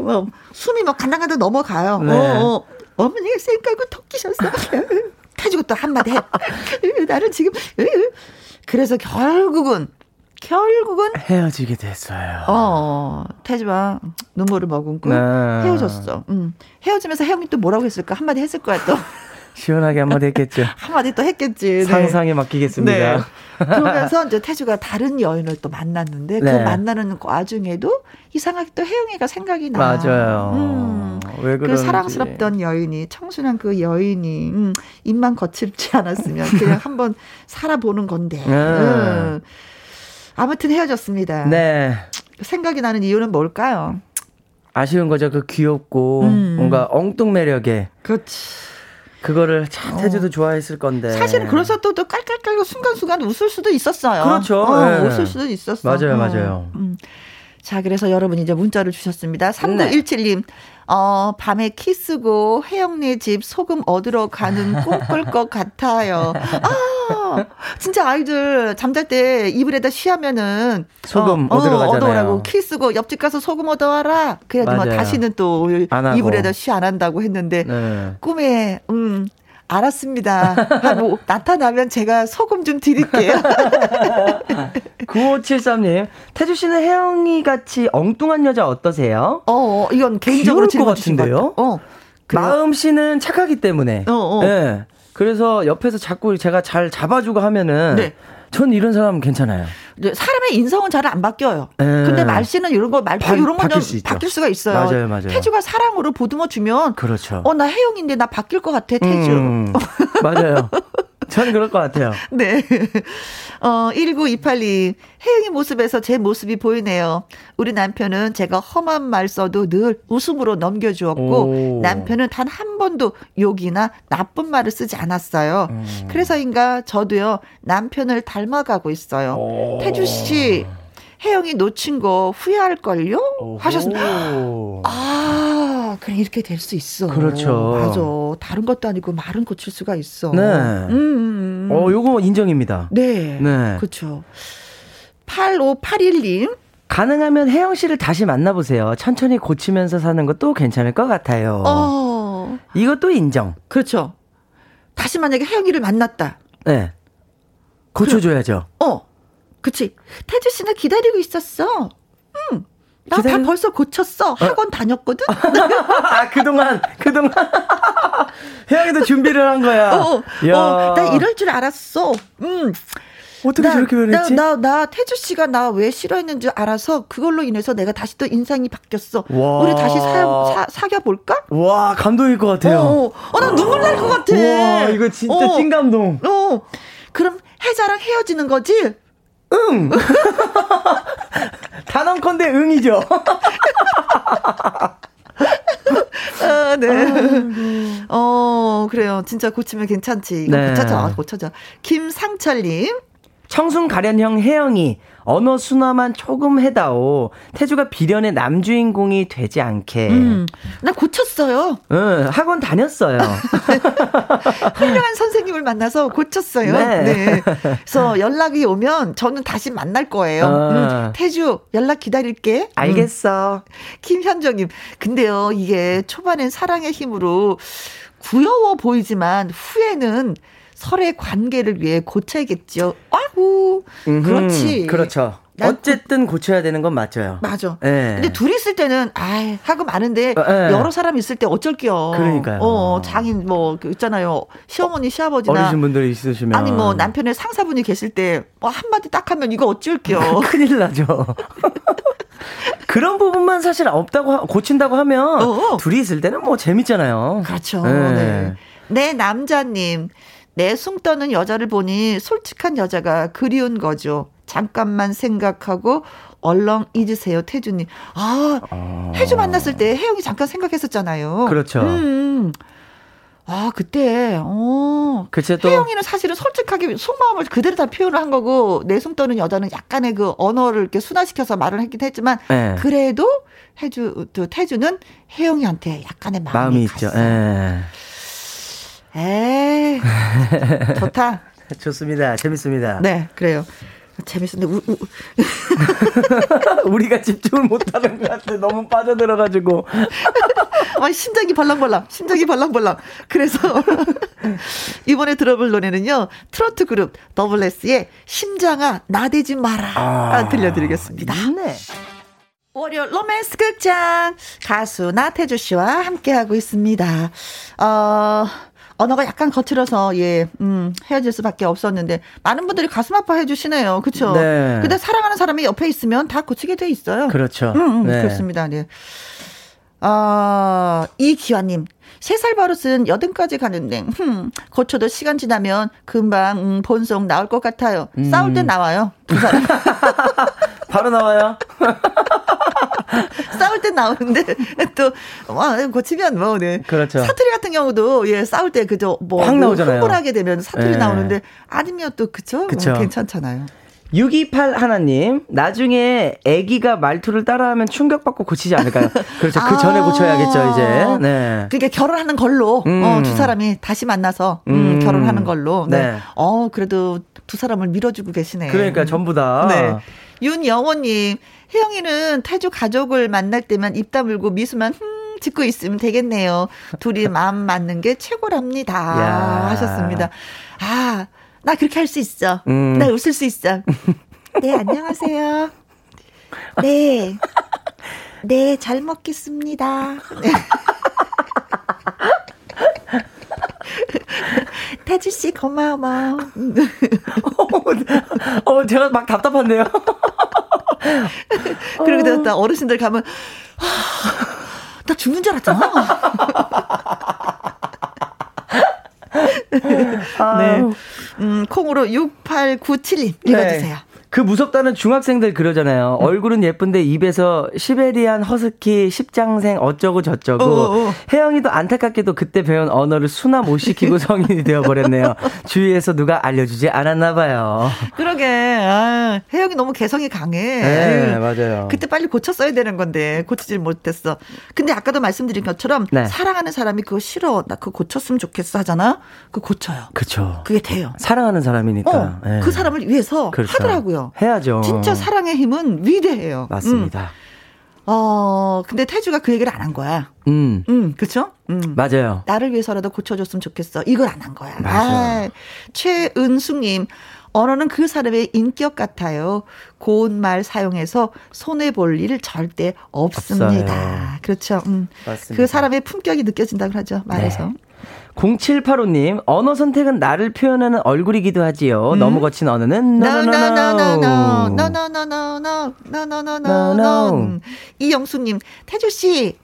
어, 숨이 막 간당간당 넘어가요. 네. 어, 어. 어머니가 쌩 깔고 톡 끼셨어. 가지고 또 한마디 해. 나는 지금. 그래서 결국은, 결국은 헤어지게 됐어요. 어, 태주와 눈물을 머금고 네. 헤어졌어. 음. 헤어지면서 혜영이 또 뭐라고 했을까? 한마디 했을 거야, 또. 시원하게 한마디 했겠죠. 한마디 또 했겠지. 네. 상상에 맡기겠습니다. 네. 그러면서 이제 태주가 다른 여인을 또 만났는데 네. 그 만나는 와중에도 이상하게 또 혜영이가 생각이 나. 맞아요. 음. 왜그 그런지. 사랑스럽던 여인이 청순한 그 여인이 음, 입만 거칠지 않았으면 그냥 한번 살아보는 건데. 네. 음. 아무튼 헤어졌습니다. 네. 생각이 나는 이유는 뭘까요? 아쉬운 거죠. 그 귀엽고 음. 뭔가 엉뚱 매력에 그렇지. 그거를 참 태주도 좋아했을 건데. 사실은 그래서 또, 또 깔깔깔고 순간순간 웃을 수도 있었어요. 그렇죠. 어, 네. 웃을 수도 있었어. 맞아요, 어. 맞아요. 음. 자, 그래서 여러분이 이제 문자를 주셨습니다. 3917님, 어, 밤에 키스고 혜영네 집 소금 얻으러 가는 꿈꿀 것 같아요. 아, 진짜 아이들 잠잘 때 이불에다 쉬하면은 소금 어, 얻으러 어, 가잖아요. 얻어오라고 키스고 옆집 가서 소금 얻어와라. 그래야지 뭐. 다시는 또. 이불에다 쉬 안 한다고 했는데 네. 꿈에 음 알았습니다. 하고 나타나면 제가 소금 좀 드릴게요. 9573님, 태주 씨는 혜영이 같이 엉뚱한 여자 어떠세요? 어, 이건 개인적으로 것 같은데요? 것. 어. 마음 씨는 착하기 때문에. 어, 어. 네. 그래서 옆에서 자꾸 제가 잘 잡아주고 하면은 네. 전 이런 사람 괜찮아요. 사람의 인성은 잘 안 바뀌어요. 네. 근데 말씨는 이런 거 말투 바- 이런 바뀔 건좀 수 있죠. 바뀔 수가 있어요. 맞아요, 맞아요. 태주가 사랑으로 보듬어 주면 그렇죠. 어나 혜영인데 나 바뀔 것 같아 태주. 음, 맞아요. 전 그럴 것 같아요. 네. 어, 19282. 혜영이 모습에서 제 모습이 보이네요. 우리 남편은 제가 험한 말 써도 늘 웃음으로 넘겨주었고, 오. 남편은 단 한 번도 욕이나 나쁜 말을 쓰지 않았어요. 음. 그래서인가 저도요, 남편을 닮아가고 있어요. 태주씨, 혜영이 놓친 거 후회할걸요? 하셨습니다. 오. 아, 그래, 이렇게 될 수 있어. 그렇죠. 맞아. 다른 것도 아니고 말은 고칠 수가 있어. 네. 음, 음, 음. 어, 요거 인정입니다. 네. 네. 그렇죠. 8581님. 가능하면 혜영 씨를 다시 만나보세요. 천천히 고치면서 사는 것도 괜찮을 것 같아요. 어, 이것도 인정. 그렇죠. 다시 만약에 혜영이를 만났다. 네. 고쳐줘야죠. 어, 그치. 태주 씨는 기다리고 있었어. 응. 나다 기다려? 벌써 고쳤어. 학원 다녔거든. 아, 그동안, 그동안. 혜영이도 준비를 한 거야. 어, 어, 야. 어, 나 이럴 줄 알았어. 음. 어떻게 나, 저렇게 변했지? 나, 나, 나 태주 씨가 나 왜 싫어했는지 알아서 그걸로 인해서 내가 다시 또 인상이 바뀌었어. 와. 우리 다시 사, 사, 사귀어 볼까? 와, 감동일 것 같아요. 어, 어, 어, 나 눈물 날 것 같아. 와, 이거 진짜 어. 찐감동. 어, 그럼 혜자랑 헤어지는 거지? 응. 단언컨대 응이죠. 아, 네. 어, 그래요. 진짜 고치면 괜찮지. 이거 네. 고쳐져, 고쳐져. 김상철님. 청순 가련형 혜영이 언어 순화만 조금 해다오. 태주가 비련의 남주인공이 되지 않게. 음, 나 고쳤어요. 응, 학원 다녔어요. 훌륭한 선생님을 만나서 고쳤어요. 네. 네. 그래서 연락이 오면 저는 다시 만날 거예요. 어. 음, 태주, 연락 기다릴게. 음. 알겠어. 김현정님. 근데요, 이게 초반엔 사랑의 힘으로 구여워 보이지만 후에는 설의 관계를 위해 고쳐야겠죠. 아우, 음흠, 그렇지. 그렇죠. 난 어쨌든 고쳐야 되는 건 맞죠. 맞아. 예. 근데 둘이 있을 때는 아 하고 많은데 어, 예. 여러 사람 있을 때 어쩔게요. 그러니까요. 어 장인 뭐그 있잖아요. 시어머니 시아버지나 어리신 분들이 있으시면. 아니 뭐 남편의 상사분이 계실 때 뭐 한마디 딱 하면 이거 어쩔게요. 큰일 나죠. 그런 부분만 사실 없다고 하- 고친다고 하면 어. 둘이 있을 때는 뭐 재밌잖아요. 그렇죠. 네. 네. 내 남자님 내숭 떠는 여자를 보니 솔직한 여자가 그리운 거죠. 잠깐만 생각하고 얼렁 잊으세요, 태주님. 아, 혜주 만났을 때 혜영이 잠깐 생각했었잖아요. 그렇죠. 음. 아, 그때, 어. 그치, 또- 혜영이는 사실은 솔직하게 속마음을 그대로 다 표현을 한 거고, 내숭 떠는 여자는 약간의 그 언어를 이렇게 순화시켜서 말을 했긴 했지만, 네. 그래도 혜주, 또 태주는 혜영이한테 약간의 마음이, 마음이 있죠. 예. 에이, 좋다. 좋습니다. 재밌습니다. 네, 그래요. 재밌었는데, 우, 우, 우리가 집중을 못하는 것 같아. 너무 빠져들어가지고. 아, 심장이 벌렁벌렁, 심장이 벌렁벌렁. 그래서 이번에 들어볼 노래는요, 트로트 그룹 더블레스의 심장아 나대지 마라 아. 들려드리겠습니다. 네. 월요 로맨스 극장 가수 나태주 씨와 함께하고 있습니다. 어, 언어가 약간 거칠어서 예, 음, 헤어질 수밖에 없었는데 많은 분들이 가슴 아파해 주시네요. 그렇죠? 네. 근데 사랑하는 사람이 옆에 있으면 다 고치게 돼 있어요. 그렇죠. 음, 음, 네. 그렇습니다. 네. 아, 이기환 님. 세살 버릇은 여든까지 가는데, 흠, 고쳐도 시간 지나면 금방, 음, 본성 나올 것 같아요. 음. 싸울 때 나와요. 두 사람. 바로 나와요. 싸울 때 나오는데, 또, 와, 고치면 뭐, 네. 그렇죠. 사투리 같은 경우도, 예, 싸울 때 그저, 뭐, 확뭐 나오잖아요. 흥분하게 되면 사투리 예. 나오는데, 아니면 또, 그쵸? 그쵸. 음, 괜찮잖아요. 628 하나님, 나중에 아기가 말투를 따라하면 충격받고 고치지 않을까요? 그렇죠. 그 전에 아. 고쳐야겠죠, 이제. 네. 그러니까 결혼하는 걸로 음. 어, 두 사람이 다시 만나서 음, 음. 결혼하는 걸로. 네. 네. 어 그래도 두 사람을 밀어주고 계시네. 그러니까 전부 다. 네. 윤영호님, 혜영이는 태주 가족을 만날 때만 입 다물고 미소만 흠 짓고 있으면 되겠네요. 둘이 마음 맞는 게 최고랍니다. 야. 하셨습니다. 아, 나 그렇게 할 수 있어. 음. 나 웃을 수 있어. 네, 안녕하세요. 네. 네, 잘 먹겠습니다. 네. 태주 씨 고마워. 어, 제가 막 답답한데요. 그리고 나 어르신들 가면 아, 나 죽는 줄 알았잖아. 네. 음, 콩으로 6897님 읽어주세요. 그 무섭다는 중학생들 그러잖아요. 얼굴은 예쁜데 입에서 시베리안 허스키 십장생 어쩌고 저쩌고. 어, 어. 혜영이도 안타깝게도 그때 배운 언어를 순화 못 시키고 성인이 되어버렸네요. 주위에서 누가 알려주지 않았나 봐요. 그러게. 아, 혜영이 너무 개성이 강해. 네, 아유, 맞아요. 그때 빨리 고쳤어야 되는 건데 고치질 못했어. 근데 아까도 말씀드린 것처럼 네. 사랑하는 사람이 그거 싫어. 나 그거 고쳤으면 좋겠어 하잖아. 그거 고쳐요. 그쵸. 그게 돼요. 사랑하는 사람이니까. 어, 예. 그 사람을 위해서 그렇죠. 하더라고요. 해야죠. 해야죠. 진짜 사랑의 힘은 위대해요. 맞습니다. 음. 어, 근데 태주가 그 얘기를 안 한 거야. 음. 음, 그쵸? 음. 맞아요. 나를 위해서라도 고쳐줬으면 좋겠어. 이걸 안 한 거야. 맞아요. 아, 최은숙님, 언어는 그 사람의 인격 같아요. 고운 말 사용해서 손해 볼 일 절대 없습니다. 없어요. 그렇죠. 음. 그 사람의 품격이 느껴진다고 하죠. 말에서. 네. 0785님, 언어 선택은 나를 표현하는 얼굴이기도 하지요. 음? 너무 거친 언어는 no, no, no, no, no, no, no, no, no, no, no, no, no, no, no, no. 이영수님, 태주씨,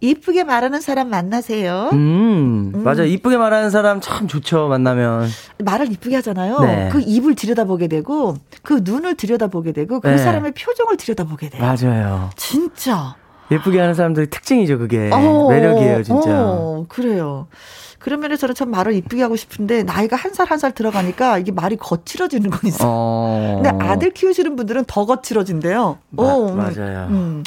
이쁘게 말하는 사람 만나세요. 음, 음. 맞아. 이쁘게 말하는 사람 참 좋죠, 만나면. 말을 이쁘게 하잖아요. 네. 그 입을 들여다보게 되고, 그 눈을 들여다보게 되고, 그 네. 사람의 표정을 들여다보게 돼요. 맞아요. 진짜. 예쁘게 하는 사람들의 특징이죠, 그게. 어, 매력이에요, 진짜. 어, 그래요. 그런 면에서는 참 말을 이쁘게 하고 싶은데 나이가 한살 한 살 들어가니까 이게 말이 거칠어지는 건 있어요. 어. 근데 아들 키우시는 분들은 더 거칠어진대요. 마, 어, 음. 맞아요. 음.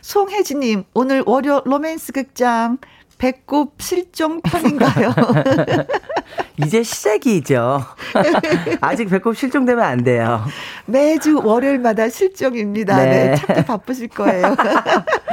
송혜진님 오늘 월요 로맨스 극장 배꼽 실종 편인가요? 이제 시작이죠. 아직 배꼽 실종되면 안 돼요. 매주 월요일마다 실종입니다. 네. 네 찾기 바쁘실 거예요.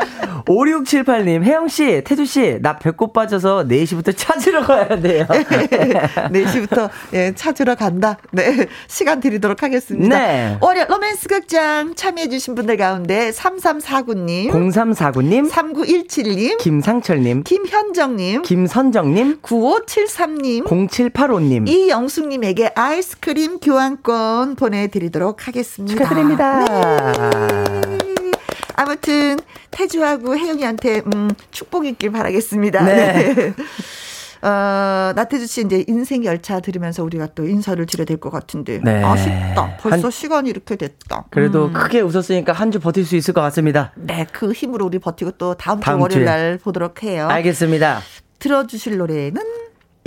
5678님, 혜영씨, 태주씨, 나 배꼽 빠져서 4시부터 찾으러 가야 돼요. 4시부터, 예, 찾으러 간다. 네. 시간 드리도록 하겠습니다. 네. 월요 로맨스 극장 참여해주신 분들 가운데 3349님, 0349님, 3917님, 김상철님, 김현 김현정님, 김선정님, 9573님, 0785님, 이영숙님에게 아이스크림 교환권 보내드리도록 하겠습니다. 축하드립니다. 네. 아무튼 태주하고 혜영이한테 음, 축복 있길 바라겠습니다. 네. 네. 어, 나태주 씨 이제 인생 열차 들으면서 우리가 또 인사를 드려야 될 것 같은데 네. 아쉽다. 벌써 한, 시간이 이렇게 됐다. 그래도 음. 크게 웃었으니까 한 주 버틸 수 있을 것 같습니다. 네, 그 힘으로 우리 버티고 또 다음, 다음 주 월요일 날 보도록 해요. 알겠습니다. 들어주실 노래는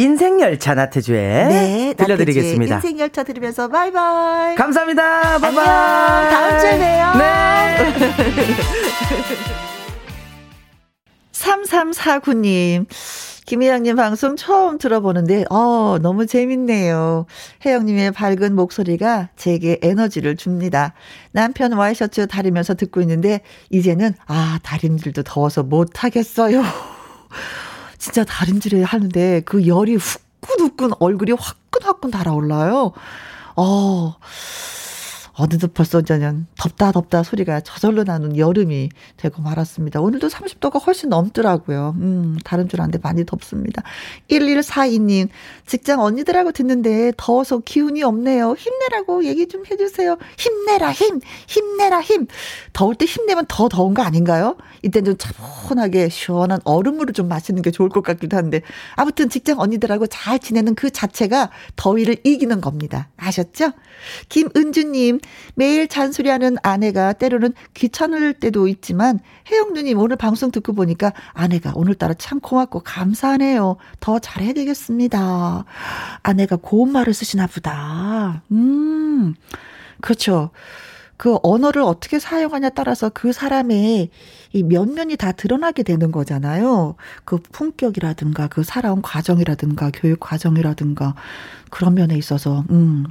인생 열차 나태주의 네, 들려드리겠습니다. 인생 열차 들으면서 바이바이. 감사합니다. 바이바이. 다음 주에 봬요. 네. 3349님. 김혜영님 방송 처음 들어보는데, 어, 너무 재밌네요. 혜영님의 밝은 목소리가 제게 에너지를 줍니다. 남편 와이셔츠 다리면서 듣고 있는데, 이제는, 아, 다림질도 더워서 못하겠어요. 진짜 다림질을 하는데, 그 열이 후끈후끈 얼굴이 화끈화끈 달아올라요. 어, 어느덧 벌써 저는 덥다 덥다 소리가 저절로 나는 여름이 되고 말았습니다. 오늘도 30도가 훨씬 넘더라고요. 음, 다른 줄 알았는데 많이 덥습니다. 1142님, 직장 언니들하고 듣는데 더워서 기운이 없네요. 힘내라고 얘기 좀 해주세요. 힘내라, 힘! 힘내라, 힘! 더울 때 힘내면 더 더운 거 아닌가요? 이때는 좀 차분하게 시원한 얼음물을 좀 마시는 게 좋을 것 같기도 한데. 아무튼 직장 언니들하고 잘 지내는 그 자체가 더위를 이기는 겁니다. 아셨죠? 김은주님, 매일 잔소리하는 아내가 때로는 귀찮을 때도 있지만 혜영 누님 오늘 방송 듣고 보니까 아내가 오늘따라 참 고맙고 감사하네요. 더 잘해야 되겠습니다. 아내가 고운 말을 쓰시나 보다. 음, 그렇죠. 그 언어를 어떻게 사용하냐 따라서 그 사람의 이 면면이 다 드러나게 되는 거잖아요. 그 품격이라든가 그 살아온 과정이라든가 교육 과정이라든가 그런 면에 있어서 음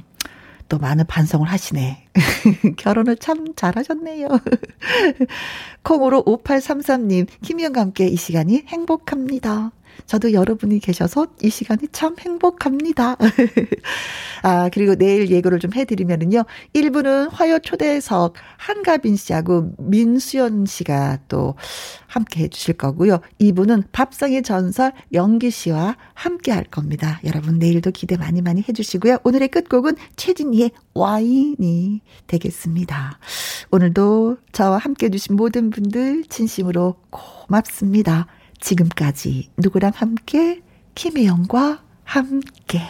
또 많은 반성을 하시네. 결혼을 참 잘하셨네요. 콩으로 5833님, 김희영과 함께 이 시간이 행복합니다. 저도 여러분이 계셔서 이 시간이 참 행복합니다. 아, 그리고 내일 예고를 좀 해드리면은요. 1부는 화요 초대석 한가빈 씨하고 민수연 씨가 또 함께 해주실 거고요. 2부는 밥상의 전설 영기 씨와 함께 할 겁니다. 여러분 내일도 기대 많이 많이 해주시고요. 오늘의 끝곡은 최진희의 와인이 되겠습니다. 오늘도 저와 함께 해주신 모든 분들 진심으로 고맙습니다. 지금까지 누구랑 함께? 김혜영과 함께